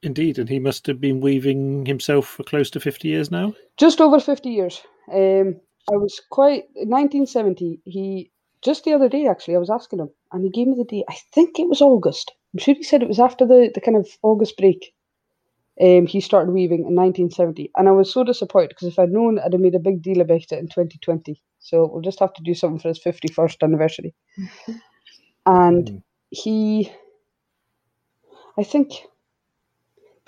Indeed, and he must have been weaving himself for close to 50 years now? Just over 50 years. Um, I was quite, 1970, he, just the other day actually, I was asking him, and he gave me the date. I think it was August. I'm sure he said it was after the, the kind of August break. Um, he started weaving in 1970, and I was so disappointed because if I'd known, I'd have made a big deal about it in 2020. So we'll just have to do something for his 51st anniversary. And mm. he, I think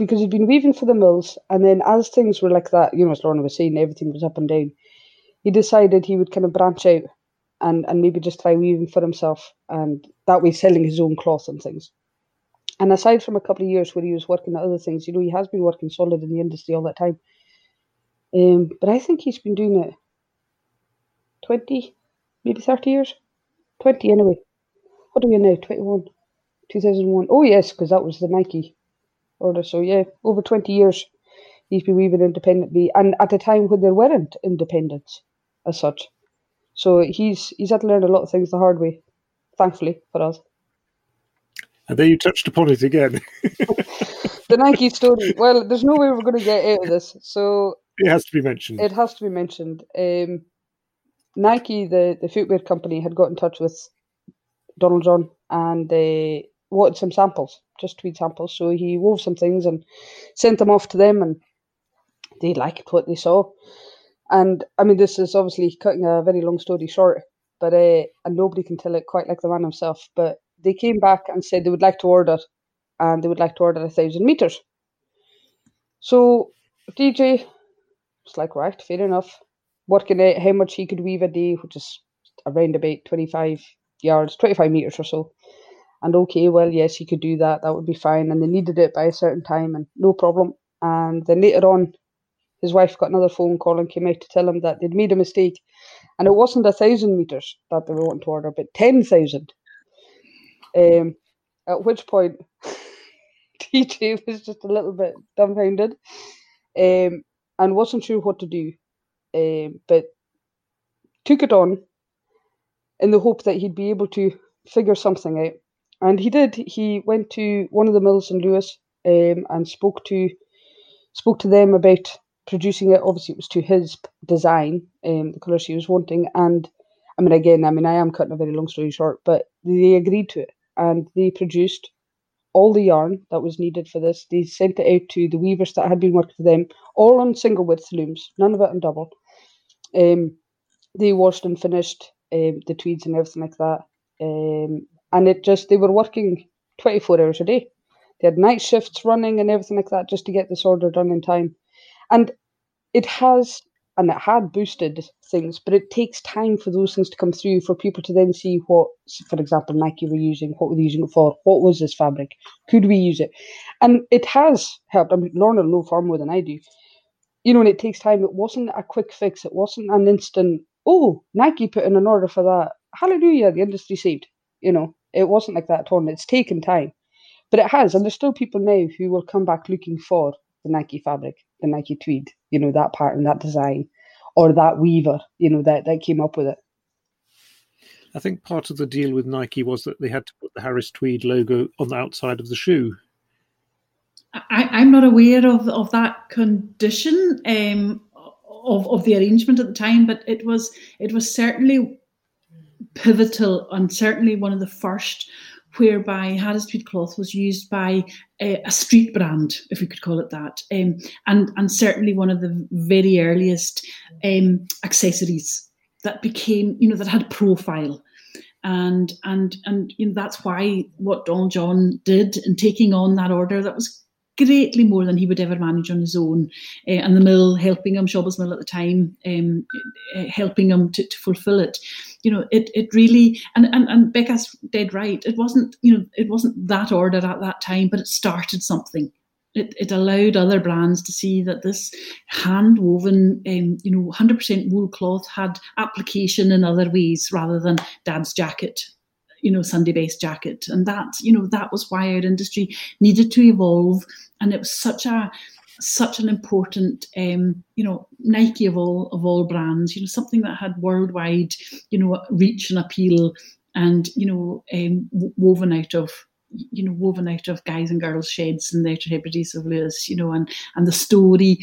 because he'd been weaving for the mills, and then as things were like that, you know, as Lorna was saying, everything was up and down. He decided he would kind of branch out and and maybe just try weaving for himself, and that way selling his own cloth and things. And aside from a couple of years where he was working at other things, you know, he has been working solid in the industry all that time. Um, but I think he's been doing it twenty, maybe thirty years, twenty anyway. What are we now? Twenty one. 2001. Oh, yes, because that was the Nike order. So yeah, over twenty years he's been weaving independently, and at a time when there weren't independents as such. So he's he's had to learn a lot of things the hard way, thankfully for us. And then you touched upon it again. the Nike story. Well, there's no way we're going to get out of this, so it has to be mentioned. It has to be mentioned. Um, Nike, the the footwear company, had got in touch with Donald John, and they wanted some samples, just tweed samples. So he wove some things and sent them off to them, and they liked what they saw. And I mean, this is obviously cutting a very long story short, but uh, and nobody can tell it quite like the man himself. But they came back and said they would like to order, and they would like to order a thousand meters. So DJ was like, right, fair enough. working out how much he could weave a day, which is around about 25 yards, 25 meters or so. And okay, well, yes, he could do that. That would be fine. And they needed it by a certain time, and no problem. And then later on, his wife got another phone call and came out to tell him that they'd made a mistake. And it wasn't a thousand meters that they were wanting to order, but 10,000. Um, at which point, DJ was just a little bit dumbfounded um, and wasn't sure what to do, um, but took it on in the hope that he'd be able to figure something out. And he did. He went to one of the mills in Lewis um, and spoke to spoke to them about producing it. Obviously, it was to his design, um, the colour she was wanting. And I mean, again, I mean, I am cutting a very long story short, but they agreed to it and they produced all the yarn that was needed for this. They sent it out to the weavers that had been working for them, all on single width looms, none of it on double. Um, they washed and finished um, the tweeds and everything like that. Um, and it just, they were working 24 hours a day. They had night shifts running and everything like that just to get this order done in time. And it has and it had boosted things, but it takes time for those things to come through for people to then see what, for example, Nike were using, what were they using it for, what was this fabric, could we use it? And it has helped. I mean, Lorna know far more than I do. You know, and it takes time. It wasn't a quick fix. It wasn't an instant, oh, Nike put in an order for that. Hallelujah, the industry saved. You know, it wasn't like that at all. It's taken time. But it has, and there's still people now who will come back looking for the Nike fabric, the Nike tweed, you know, that pattern, that design, or that weaver, you know, that, that came up with it. I think part of the deal with Nike was that they had to put the Harris Tweed logo on the outside of the shoe. I, am not aware of, of that condition um, of, of the arrangement at the time, but it was it was certainly pivotal and certainly one of the first whereby Tweed cloth was used by a, a, street brand, if we could call it that, um, and and certainly one of the very earliest um, accessories that became, you know, that had profile. And and and you know that's why what Don John did in taking on that order that was greatly more than he would ever manage on his own. Uh, and the mill helping him, Shawbost mill at the time, um, uh, helping him to, to fulfill it. You know, it it really and, and and Becca's dead right. It wasn't you know it wasn't that order at that time, but it started something. It, it allowed other brands to see that this hand woven, um, you know, 100% wool cloth had application in other ways rather than dad's jacket you know Sunday best jacket, and that you know that was why our industry needed to evolve, and it was such a such an important um, you know Nike of all of all brands, you know something that had worldwide you know reach and appeal, and you know um, woven out of you know woven out of guys and girls sheds and the Outer Hebrides of Lewis, you know, and and the story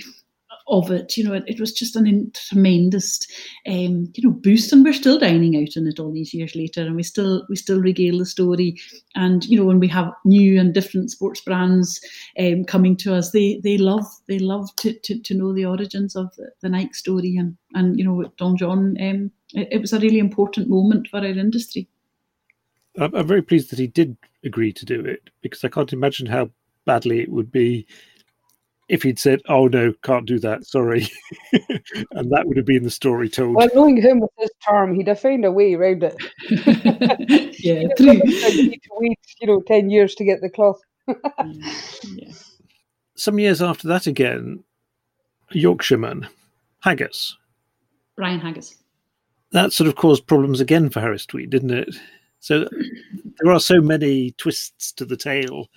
of it. You know, it, it was just an tremendous, um, you know, boost, and we're still dining out in it all these years later, and we still we still regale the story. And you know, when we have new and different sports brands um, coming to us, they they love they love to, to, to know the origins of the, the Nike story, and and you know, Don John, um, it, it was a really important moment for our industry. I'm very pleased that he did agree to do it because I can't imagine how badly it would be if he'd said, "Oh no, can't do that, sorry," and that would have been the story told. Well, knowing him with his charm, he'd have found a way around it. yeah, true. Need to wait, you know, ten years to get the cloth. Mm, yeah. Some years after that, again, Yorkshireman Haggas, Brian Haggas. That sort of caused problems again for Harris Tweed, didn't it? So there are so many twists to the tale.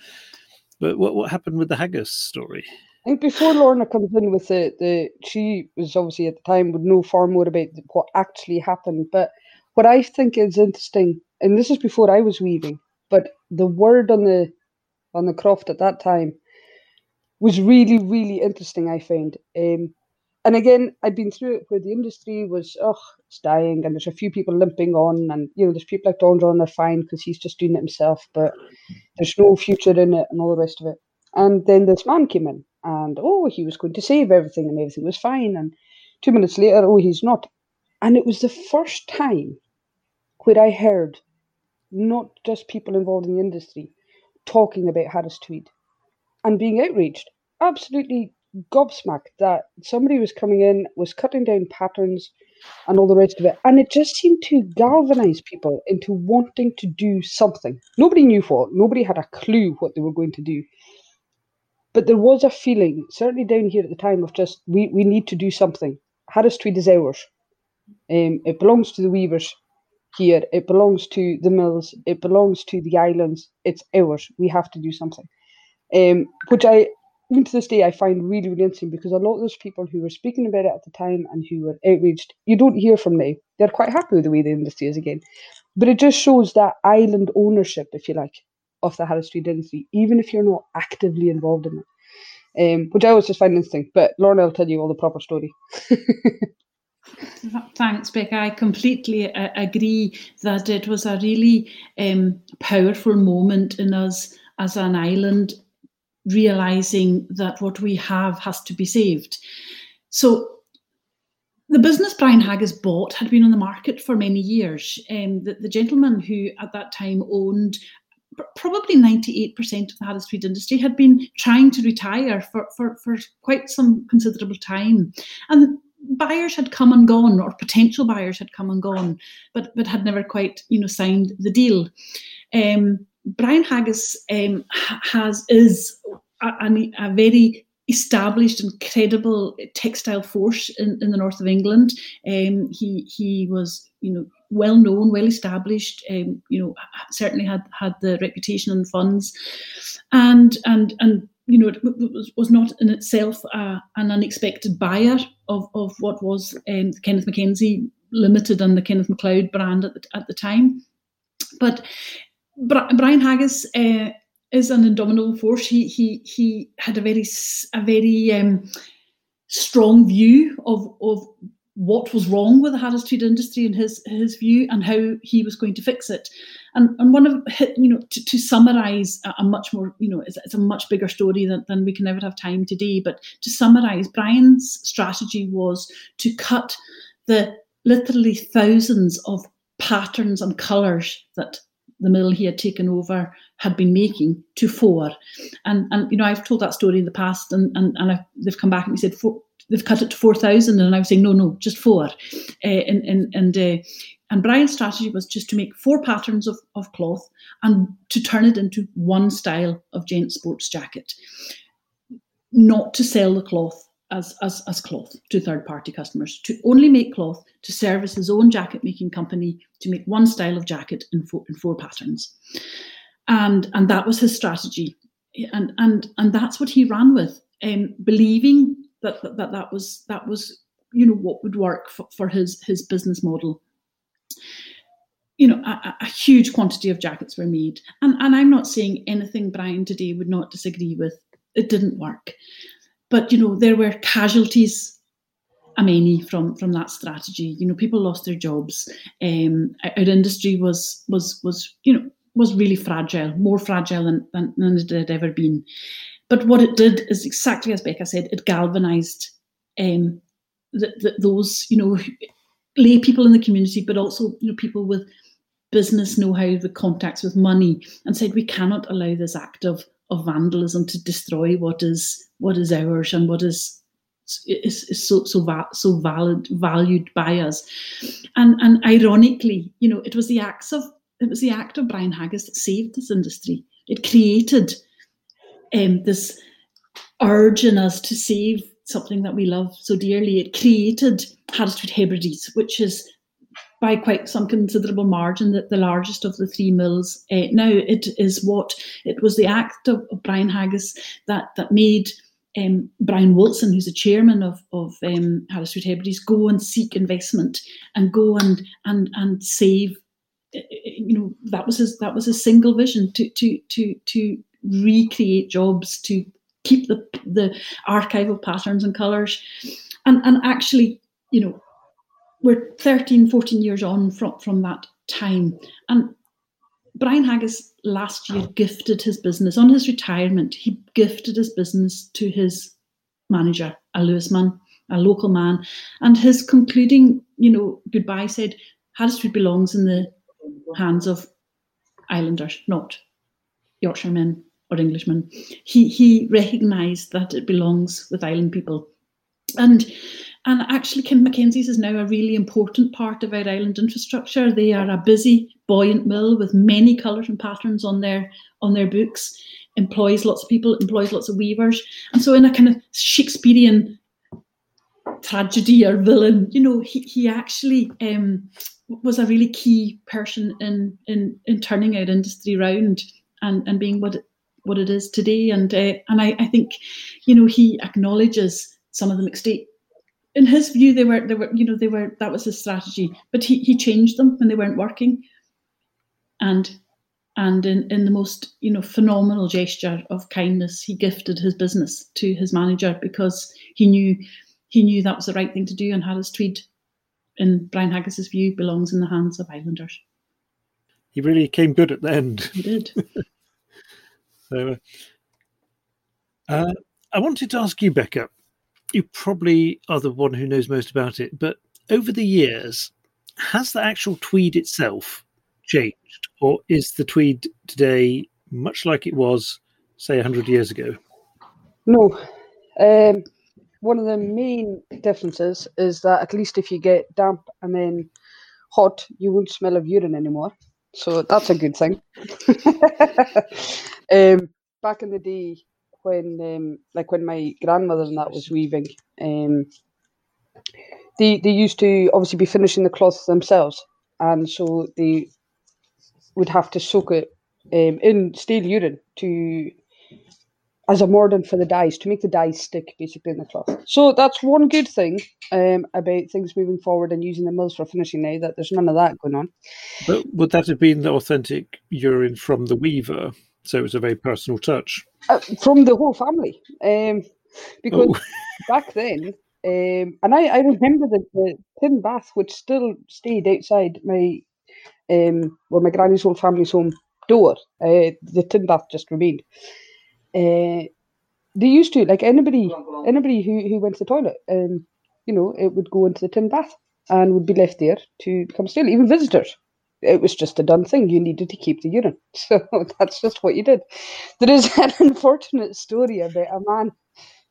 But what what happened with the Haggas story? I think before Lorna comes in with the, the she was obviously at the time would know far more about what actually happened. But what I think is interesting, and this is before I was weaving, but the word on the on the croft at that time was really, really interesting, I found. Um, and again, I'd been through it where the industry was, oh, it's dying, and there's a few people limping on, and you know, there's people like Don John, they're fine because he's just doing it himself, but there's no future in it and all the rest of it. And then this man came in, and oh, he was going to save everything and everything was fine. And two minutes later, oh, he's not. And it was the first time where I heard not just people involved in the industry talking about Harris Tweed and being outraged, absolutely gobsmacked that somebody was coming in, was cutting down patterns and all the rest of it. And it just seemed to galvanize people into wanting to do something. Nobody knew what, nobody had a clue what they were going to do. But there was a feeling, certainly down here at the time, of just we, we need to do something. Harris Tweed is ours. Um, it belongs to the weavers here. It belongs to the mills. It belongs to the islands. It's ours. We have to do something. Um, which I, even to this day, I find really, really interesting because a lot of those people who were speaking about it at the time and who were outraged, you don't hear from now. They're quite happy with the way the industry is again. But it just shows that island ownership, if you like, of the Harris Tweed industry, even if you're not actively involved in it. Um, which I always just find interesting. But Lorna will tell you all the proper story. Thanks, Becca. I completely uh, agree that it was a really um, powerful moment in us as an island realizing that what we have has to be saved. So, the business Brian Haggas bought had been on the market for many years. Um, the, the gentleman who at that time owned probably 98% of the Tweed industry had been trying to retire for, for, for quite some considerable time. And buyers had come and gone, or potential buyers had come and gone, but but had never quite you know signed the deal. Um, Brian Haggas um, has is a, a, a, very established and credible textile force in, in the north of England. Um, he he was you know well known, well established. Um, you know certainly had had the reputation and funds, and and and you know, it was, was not in itself uh, an unexpected buyer of, of what was um, Kenneth Mackenzie Limited and the Kenneth MacLeod brand at the, at the time. But Brian Haggas uh, is an indomitable force. He he he had a very a very um, strong view of of what was wrong with the Harris Tweed industry in his his view and how he was going to fix it. And and one of you know to, to summarize a, much more you know it's, it's, a much bigger story than, than we can ever have time today. But to summarize, Brian's strategy was to cut the literally thousands of patterns and colours that the mill he had taken over had been making to four. And and you know I've told that story in the past, and and, and I've, they've come back and said four, they've cut it to 4,000. And I was saying, no, no, just four. Uh, and and, and, uh, and Brian's strategy was just to make four patterns of, of cloth and to turn it into one style of gent sports jacket, not to sell the cloth as, as, as cloth to third party customers, to only make cloth to service his own jacket making company to make one style of jacket in four, in four patterns. And, and that was his strategy. And, and, and that's what he ran with, um, believing that, that that that was that was you know what would work for, for his his business model. You know a, a, huge quantity of jackets were made. And and i'm not saying anything brian today would not disagree with. It didn't work. But you know there were casualties a many from from that strategy. You know people lost their jobs. Um our industry was was was you know was really fragile more fragile than, than, than it had ever been but what it did is exactly as Becca said, it galvanized um, those, you know, lay people in the community, but also, you know, people with business know-how, the contacts with money, and said we cannot allow this act of, of vandalism to destroy what is what is ours and what is is, is so so va- so valid valued by us. And and ironically, you know, it was the acts of it was the act of Brian Haggas that saved this industry. It created um, this urge in us to save something that we love so dearly. It created Harris Tweed Hebrides, which is by quite some considerable margin the largest of the three mills. Uh, now it is what it was the act of, of Brian Haggas that that made um, Brian Wilson, who's the chairman of of um, Harris Tweed Hebrides, go and seek investment and go and and and save. Uh, you know that was his that was his single vision to to to to recreate jobs to keep the the archival patterns and colours. And and actually you know we're 13 14 years on from from that time. And brian haggas last year gifted his business. On his retirement he gifted his business to his manager a lewis man a local man. And his concluding you know goodbye said Harris belongs in the hands of islanders not yorkshiremen or Englishman, he he recognised that it belongs with island people, and and actually, Kim Mackenzie's is now a really important part of our island infrastructure. They are a busy, buoyant mill with many colours and patterns on their on their books. Employs lots of people, employs lots of weavers, and so in a kind of Shakespearean tragedy or villain, you know, he he actually um, was a really key person in in in turning our industry around and and being what it, what it is today. And uh, and I, I think, you know, he acknowledges some of the mistake in his view, they were they were you know they were that was his strategy, but he he changed them when they weren't working, and and in, in the most you know phenomenal gesture of kindness, he gifted his business to his manager because he knew he knew that was the right thing to do, and Harris Tweed, in Brian Haggas's view, belongs in the hands of islanders. He really came good at the end. He did. so, uh, I wanted to ask you, Becca you probably are the one who knows most about it, but over the years, has the actual tweed itself changed, or is the tweed today much like it was, say, 100 years ago? No. Um, one of the main differences is that at least if you get damp and then hot, you won't smell of urine anymore. So that's a good thing. um, back in the day, when um, like when my grandmother and that was weaving, um, they they used to obviously be finishing the cloth themselves, and so they would have to soak it um, in stale urine to as a mordant for the dyes to make the dyes stick basically in the cloth. So that's one good thing um, about things moving forward and using the mills for finishing now that there's none of that going on. But would that have been the authentic urine from the weaver? So it was a very personal touch. Uh, from the whole family. Um, because oh. back then, um, and I, I remember the, the tin bath which still stayed outside my um, well, my granny's old family's home door. Uh, the tin bath just remained. Uh, they used to like anybody, anybody who, who went to the toilet, um, you know, it would go into the tin bath and would be left there to become still. Even visitors it was just a done thing. You needed to keep the urine. So that's just what you did. There is an unfortunate story about a man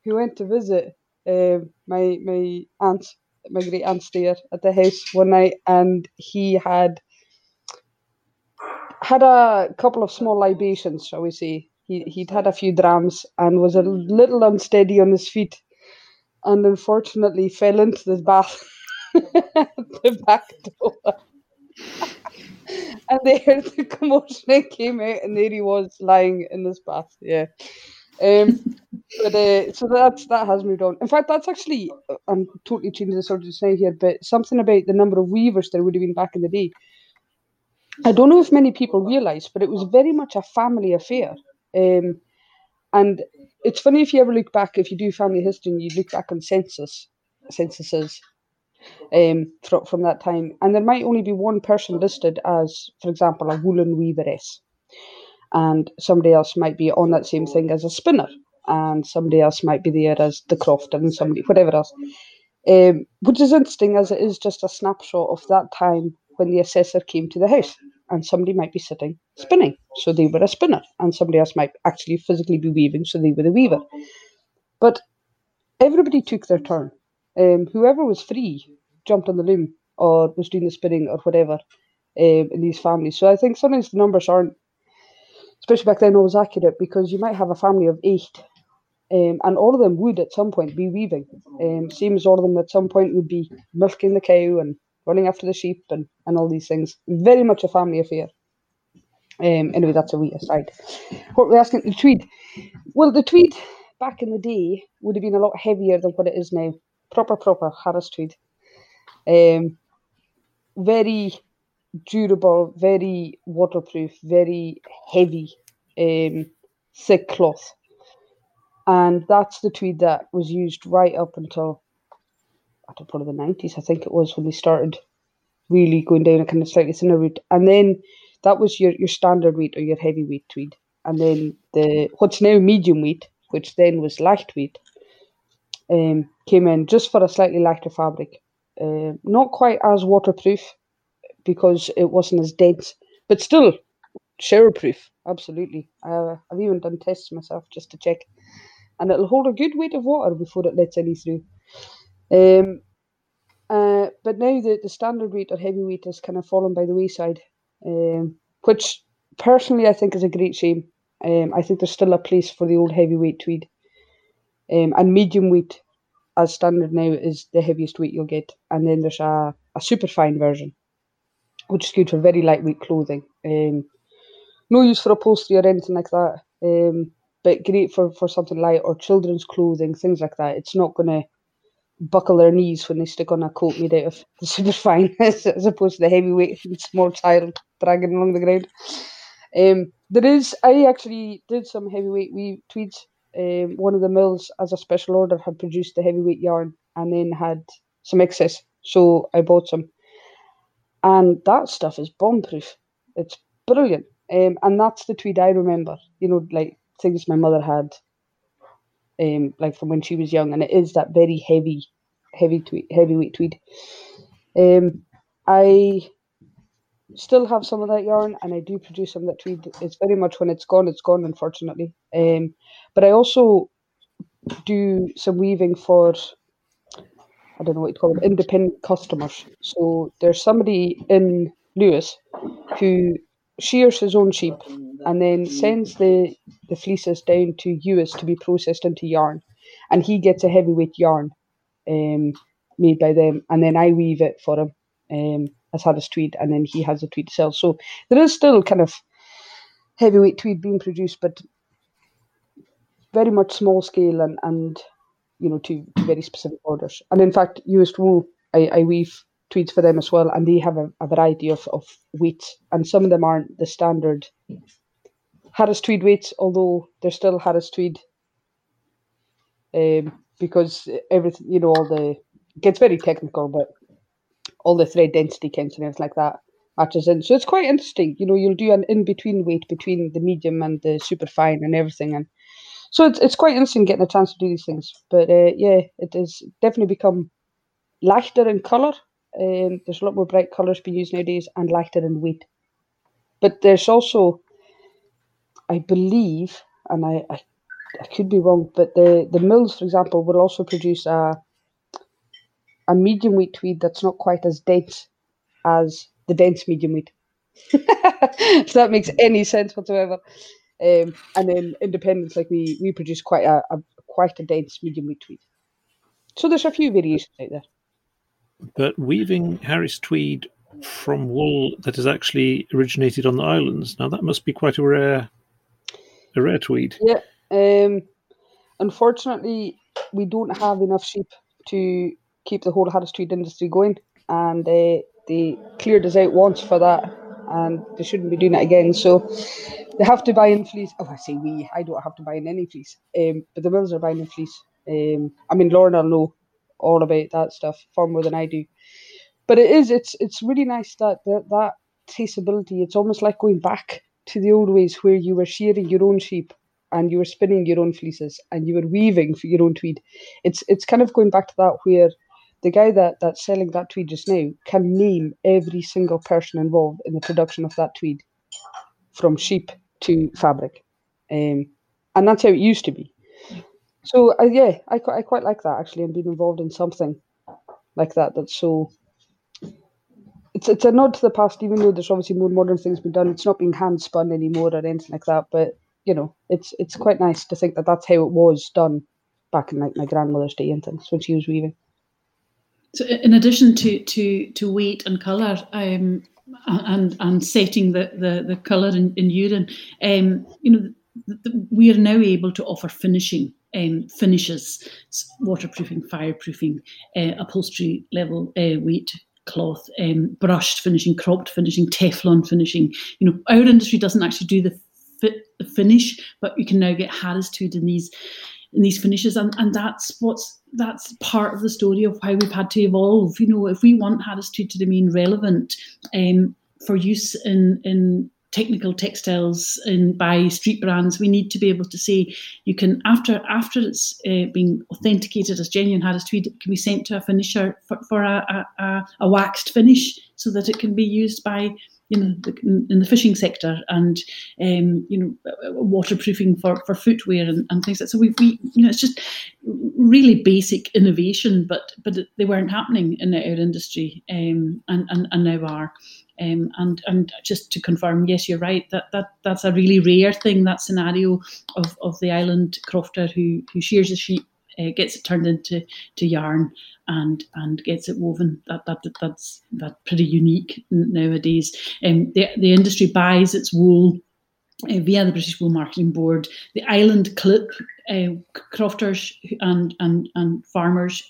who went to visit uh, my my aunt, my great aunt's there at the house one night, and he had had a couple of small libations, shall we say. He, he'd had a few drams and was a little unsteady on his feet and unfortunately fell into the bath the back door and they heard the commotion and came out, and there he was lying in this bath. Yeah. Um, but uh, so that's that has moved on. In fact, that's actually I'm totally changing the subject now here, but something about the number of weavers there would have been back in the day. I don't know if many people realise, but it was very much a family affair. Um, and it's funny if you ever look back, if you do family history, and you look back on census censuses, um, from, from that time. And there might only be one person listed as, for example, a woolen weaveress. And somebody else might be on that same thing as a spinner. And somebody else might be there as the crofter and somebody, whatever else. Um, which is interesting as it is just a snapshot of that time when the assessor came to the house. And somebody might be sitting spinning, so they were a spinner. And somebody else might actually physically be weaving, so they were the weaver. But everybody took their turn um, whoever was free jumped on the loom or was doing the spinning or whatever um, in these families. So I think sometimes the numbers aren't, especially back then, always accurate because you might have a family of eight. Um, and all of them would at some point be weaving. Um, same as all of them at some point would be milking the cow and running after the sheep and, and all these things. Very much a family affair. Um, anyway, that's a wee aside. What we're asking the tweed. Well, the tweed back in the day would have been a lot heavier than what it is now proper, proper Harris tweed. Um, very durable, very waterproof, very heavy, um, thick cloth. And that's the tweed that was used right up until I don't know, the nineties, I think it was when they started really going down a kind of slightly thinner route. And then that was your, your standard weight or your heavyweight tweed. And then the what's now medium weight, which then was light weight, um, came in just for a slightly lighter fabric. Uh, not quite as waterproof because it wasn't as dense, but still shower proof. Absolutely. Uh, I've even done tests myself just to check, and it'll hold a good weight of water before it lets any through. Um, uh, but now the, the standard weight or heavyweight has kind of fallen by the wayside, um, which personally I think is a great shame. Um, I think there's still a place for the old heavyweight tweed. Um, and medium weight, as standard now, is the heaviest weight you'll get. And then there's a, a super fine version, which is good for very lightweight clothing. Um, no use for upholstery or anything like that, um, but great for, for something light or children's clothing, things like that. It's not going to buckle their knees when they stick on a coat made out of the super fine as, opposed to the heavyweight small child dragging along the ground. Um, there is, I actually did some heavyweight tweeds. Um, one of the mills, as a special order, had produced the heavyweight yarn and then had some excess, so I bought some. And that stuff is bomb proof. It's brilliant. Um, and that's the tweed I remember. You know, like things my mother had um, like from when she was young, and it is that very heavy, heavy tweed, heavyweight tweed. Um, I still have some of that yarn, and I do produce some of that tweed. It's very much when it's gone, it's gone, unfortunately. Um, but I also do some weaving for I don't know what you call them, independent customers. So there's somebody in Lewis who shears his own sheep and then sends the, the fleeces down to Uist to be processed into yarn. And he gets a heavyweight yarn um, made by them, and then I weave it for him um, as had his tweed, and then he has a tweed to sell. So there is still kind of heavyweight tweed being produced, but very much small scale and, and you know to, to very specific orders. And in fact, Uist wool I, I weave tweeds for them as well, and they have a, a variety of, of weights, and some of them aren't the standard Harris Tweed weights, although they're still Harris Tweed, um, because everything you know all the it gets very technical, but all the thread density counts and everything like that matches in. So it's quite interesting. You know, you'll do an in between weight between the medium and the super fine and everything, and so it's it's quite interesting getting a chance to do these things. But uh, yeah, it has definitely become lighter in colour. Um, there's a lot more bright colours being used nowadays and lighter in weight. But there's also I believe, and I, I, I could be wrong, but the, the mills, for example, will also produce a a medium wheat tweed that's not quite as dense as the dense medium wheat. if that makes any sense whatsoever. Um, and then independents like we we produce quite a, a quite a dense medium wheat tweed. So there's a few variations out there. But weaving Harris tweed from wool that has actually originated on the islands. Now that must be quite a rare a rare tweed. Yeah. Um, unfortunately, we don't have enough sheep to keep the whole Harris tweed industry going, and uh, they cleared us out once for that, and they shouldn't be doing it again. So they have to buy in fleece. Oh, I say we. I don't have to buy in any fleece, um, but the mills are buying in fleece. Um, I mean, Lorna will know all about that stuff far more than I do. But it is. It's it's really nice that that, that traceability. It's almost like going back to the old ways where you were shearing your own sheep and you were spinning your own fleeces and you were weaving for your own tweed. It's it's kind of going back to that where the guy that that's selling that tweed just now can name every single person involved in the production of that tweed, from sheep to fabric, um, and that's how it used to be. So uh, yeah, I I quite like that actually, and being involved in something like that that's so it's it's a nod to the past, even though there's obviously more modern things being done. It's not being hand spun anymore or anything like that. But you know, it's it's quite nice to think that that's how it was done back in like my grandmother's day and things when she was weaving. So, in addition to to to weight and color, um, and and setting the the, the color in, in urine, um, you know, the, the, we are now able to offer finishing um, finishes, waterproofing, fireproofing, uh, upholstery level uh, weight cloth, um, brushed finishing, cropped finishing, Teflon finishing. You know, our industry doesn't actually do the, fit, the finish, but you can now get Harris tweed in these in these finishes, and, and that's what's that's part of the story of why we've had to evolve. You know, if we want Harris tweed to remain relevant um, for use in in technical textiles and by street brands, we need to be able to say you can after after it's uh, being authenticated as genuine Harris tweed, it can be sent to a finisher for, for a, a, a, waxed finish so that it can be used by you know, the, in the fishing sector and, um, you know, waterproofing for, for footwear and, and things like that. So we, we, you know, it's just really basic innovation, but but they weren't happening in our industry um, and, and, and now are. Um, and and just to confirm, yes, you're right. That that that's a really rare thing. That scenario of, of the island crofter who who shears a sheep, uh, gets it turned into to yarn, and and gets it woven. That that that's that pretty unique nowadays. Um, the the industry buys its wool uh, via the British Wool Marketing Board. The Island Clip uh, crofters and and and farmers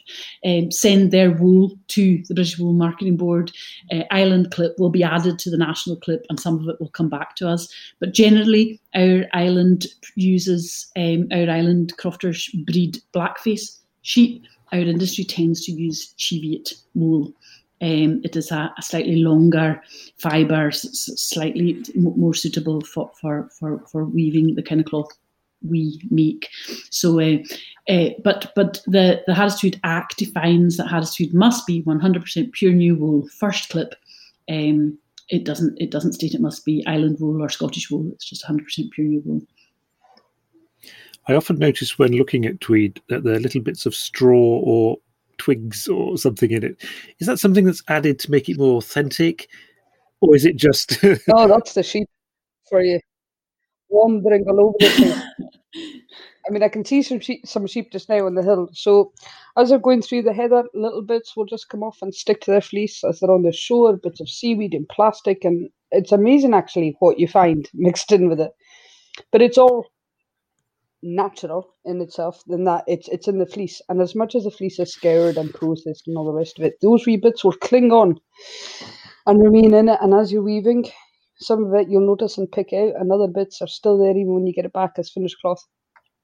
um, send their wool to the British Wool Marketing Board. Uh, Island Clip will be added to the national clip, and some of it will come back to us. But generally, our island uses um, our island crofters breed blackface sheep. Our industry tends to use Cheviot wool. Um, it is a, a, slightly longer fibre, s- slightly more suitable for, for, for, for weaving the kind of cloth we make. So, uh, uh, but but the the Harris Act defines that Harris must be 100% pure new wool, first clip. Um, it doesn't it doesn't state it must be island wool or Scottish wool. It's just 100% pure new wool. I often notice when looking at tweed that there are little bits of straw or twigs or something in it. Is that something that's added to make it more authentic, or is it just? oh, that's the sheep for you, wandering all over the place. I mean, I can see some sheep, some sheep just now on the hill. So, as they're going through the heather, little bits will just come off and stick to their fleece as they're on the shore. Bits of seaweed and plastic, and it's amazing actually what you find mixed in with it. But it's all natural in itself than that. It's it's in the fleece. And as much as the fleece is scoured and processed and all the rest of it those wee bits will cling on and remain in it. And as you're weaving some of it you'll notice and pick out and other bits are still there even when you get it back as finished cloth.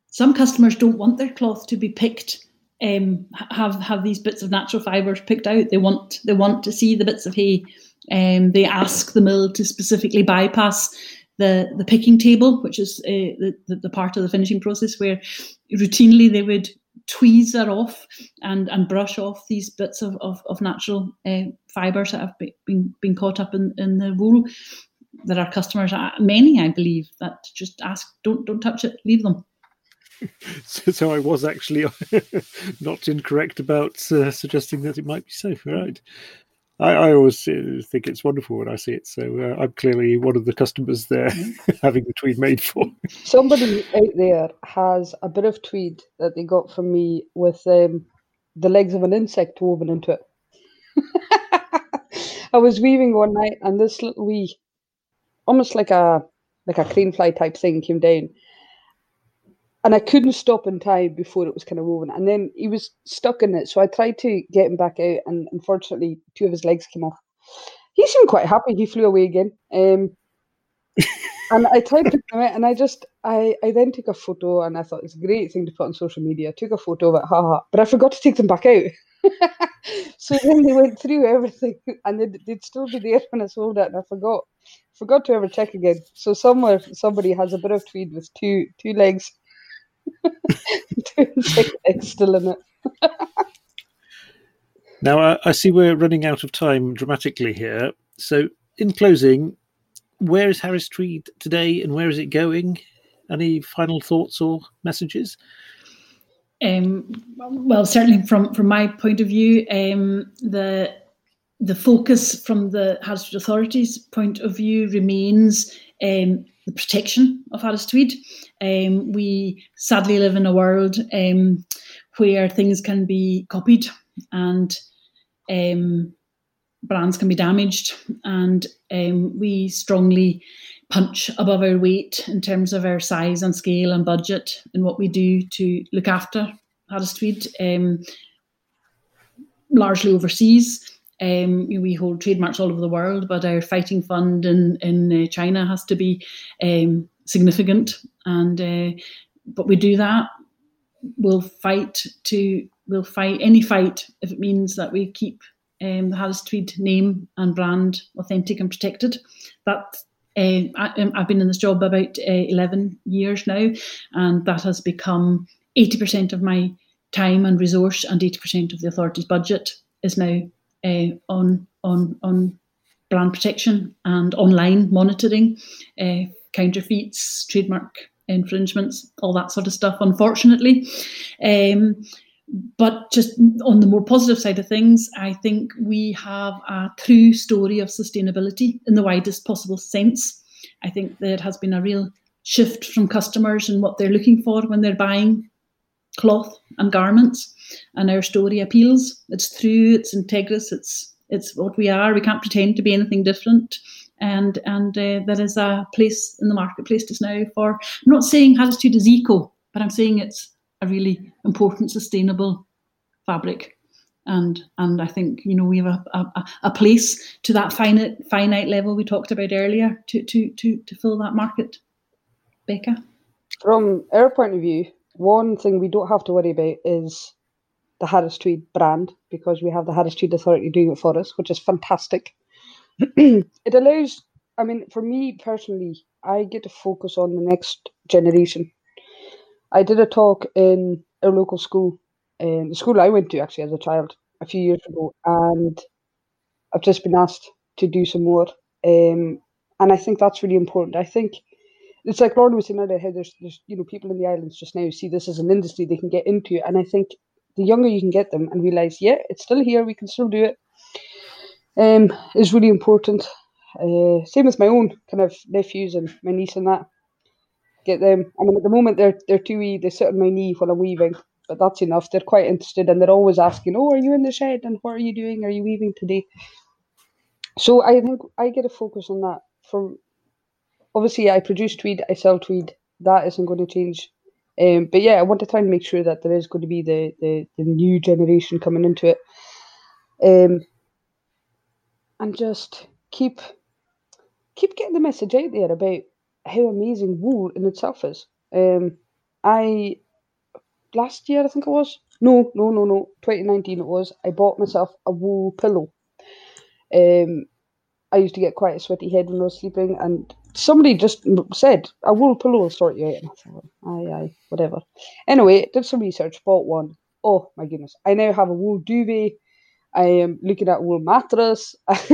Some customers don't want their cloth to be picked um, have have these bits of natural fibres picked out. They want they want to see the bits of hay. Um, they ask the mill to specifically bypass the the picking table, which is uh, the, the, part of the finishing process where routinely they would tweezer off and and brush off these bits of of, of natural uh, fibres that have been been caught up in, in the wool. There are customers, uh, many I believe, that just ask, don't don't touch it, leave them. So, so I was actually not incorrect about uh, suggesting that it might be safe, right? I, I, always think it's wonderful when I see it. So uh, I'm clearly one of the customers there mm-hmm. having the tweed made for. Somebody out there has a bit of tweed that they got from me with um, the legs of an insect woven into it. I was weaving one night and this little wee, almost like a like a crane fly type thing came down and I couldn't stop in time before it was kind of woven. And then he was stuck in it, so I tried to get him back out, and unfortunately, two of his legs came off. He seemed quite happy. He flew away again. Um, and I tried to him out, and I just, I, I then took a photo, and I thought it's a great thing to put on social media. I took a photo of it, haha, but I forgot to take them back out. so then they went through everything, and they'd, they'd still be there when I sold it, and I forgot forgot to ever check again. So somewhere somebody has a bit of tweed with two two legs still in it. now, uh, I see we're running out of time dramatically here. So, in closing, where is Harris Tweed today and where is it going? Any final thoughts or messages? Um, well, certainly from, from my point of view, um, the the focus from the Harris authorities' point of view remains um, the protection of Harris Tweed. Um, we sadly live in a world um, where things can be copied and um, brands can be damaged, and um, we strongly punch above our weight in terms of our size and scale and budget and what we do to look after Harris Tweed, um, largely overseas. Um, we hold trademarks all over the world, but our fighting fund in in uh, China has to be um, significant. And uh, but we do that. We'll fight to we'll fight any fight if it means that we keep um, the Harris Tweed name and brand authentic and protected. That uh, I, have um, been in this job about uh, 11 years now, and that has become 80% of my time and resource, and 80% of the authority's budget is now uh, on on on brand protection and online monitoring, uh, counterfeits, trademark infringements, all that sort of stuff, unfortunately. Um, but just on the more positive side of things, I think we have a true story of sustainability in the widest possible sense. I think there has been a real shift from customers and what they're looking for when they're buying cloth and garments, and our story appeals. It's true, it's integrous, it's it's what we are. We can't pretend to be anything different. And and uh, there is a place in the marketplace just now for. I'm not saying Harris is eco, but I'm saying it's a really important, sustainable fabric. And and I think you know we have a, a, a place to that finite finite level we talked about earlier to to to to fill that market. Becca, from our point of view, one thing we don't have to worry about is the Harris Tweed brand because we have the Harris Tweed Authority doing it for us, which is fantastic. It allows, I mean, for me personally, I get to focus on the next generation. I did a talk in a local school, in the school I went to actually as a child a few years ago, and I've just been asked to do some more. Um, and I think that's really important. I think it's like Lorna was saying earlier, how there's, there's you know people in the islands just now see this as an industry they can get into, and I think the younger you can get them and realize, yeah, it's still here, we can still do it, um, is really important. Uh, same as my own kind of nephews and my niece and that. Get them. I mean, at the moment they're they're too wee. They sit on my knee while I'm weaving, but that's enough. They're quite interested and they're always asking, "Oh, are you in the shed? And what are you doing? Are you weaving today?" So I think I get a focus on that. From obviously, I produce tweed, I sell tweed. That isn't going to change um, but yeah, I want to try and make sure that there is going to be the, the, the new generation coming into it. Um, and just keep keep getting the message out there about how amazing wool in itself is. Um, I last year I think it was no no no no 2019 it was I bought myself a wool pillow. Um, I used to get quite a sweaty head when I was sleeping, and somebody just said a wool pillow will sort you out. And I thought, aye, aye, whatever. Anyway, did some research, bought one. Oh my goodness! I now have a wool duvet. I am looking at wool mattress.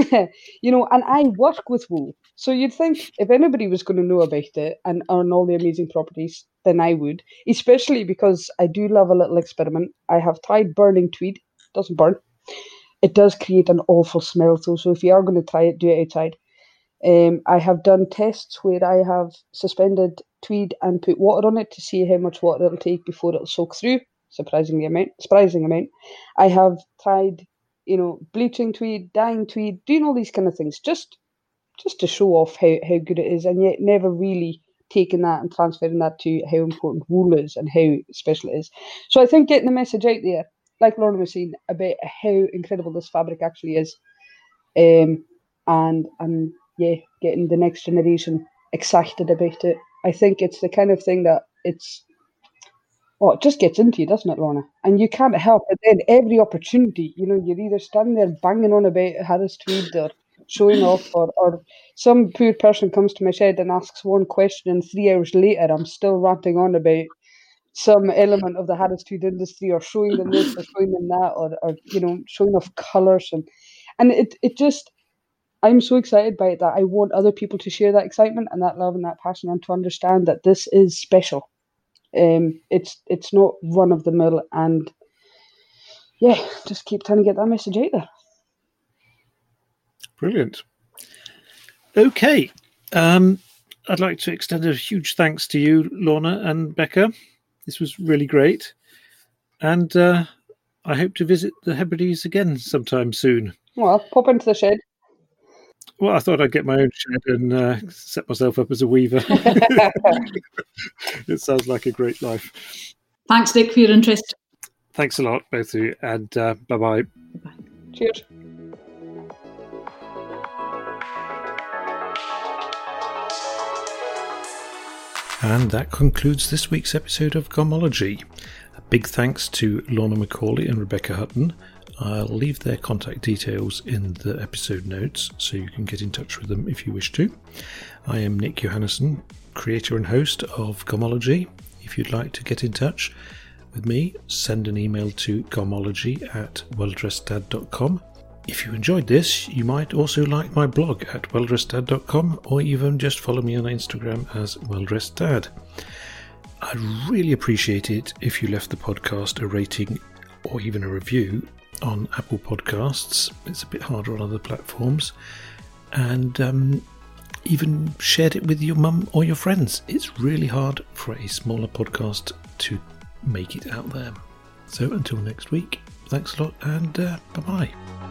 you know, and I work with wool, so you'd think if anybody was going to know about it and on all the amazing properties, then I would. Especially because I do love a little experiment. I have tried burning tweed. It doesn't burn. It does create an awful smell though. So if you are going to try it, do it outside. Um, I have done tests where I have suspended tweed and put water on it to see how much water it'll take before it'll soak through. Surprisingly amount, surprising amount. I have tried, you know, bleaching tweed, dyeing tweed, doing all these kind of things just just to show off how, how good it is, and yet never really taking that and transferring that to how important wool is and how special it is. So I think getting the message out there, like Lorna was saying, about how incredible this fabric actually is, um, and and yeah, getting the next generation excited about it. I think it's the kind of thing that it's well, it just gets into you, doesn't it, Lorna? And you can't help it. Then every opportunity, you know, you're either standing there banging on about Harris Tweed or showing off, or, or some poor person comes to my shed and asks one question, and three hours later, I'm still ranting on about some element of the Harris Tweed industry, or showing them this, or showing them that, or, or you know, showing off colours and and it it just I'm so excited by it that I want other people to share that excitement and that love and that passion and to understand that this is special. Um, it's it's not run of the mill, and yeah, just keep trying to get that message out there. Brilliant. Okay, um, I'd like to extend a huge thanks to you, Lorna and Becca. This was really great, and uh, I hope to visit the Hebrides again sometime soon. Well, pop into the shed. Well, I thought I'd get my own shed and uh, set myself up as a weaver. it sounds like a great life. Thanks, Nick, for your interest. Thanks a lot, both of you, and uh, bye bye. Cheers. And that concludes this week's episode of Garmology. A big thanks to Lorna Macaulay and Rebecca Hutton I'll leave their contact details in the episode notes so you can get in touch with them if you wish to. I am Nick Johannessen, creator and host of Garmology. If you'd like to get in touch with me, send an email to garmology at welldresseddad.com. If you enjoyed this, you might also like my blog at welldresseddad.com or even just follow me on Instagram as welldresseddad. I'd really appreciate it if you left the podcast a rating or even a review on Apple Podcasts. It's a bit harder on other platforms. And um, even shared it with your mum or your friends. It's really hard for a smaller podcast to make it out there. So until next week, thanks a lot and uh, bye bye.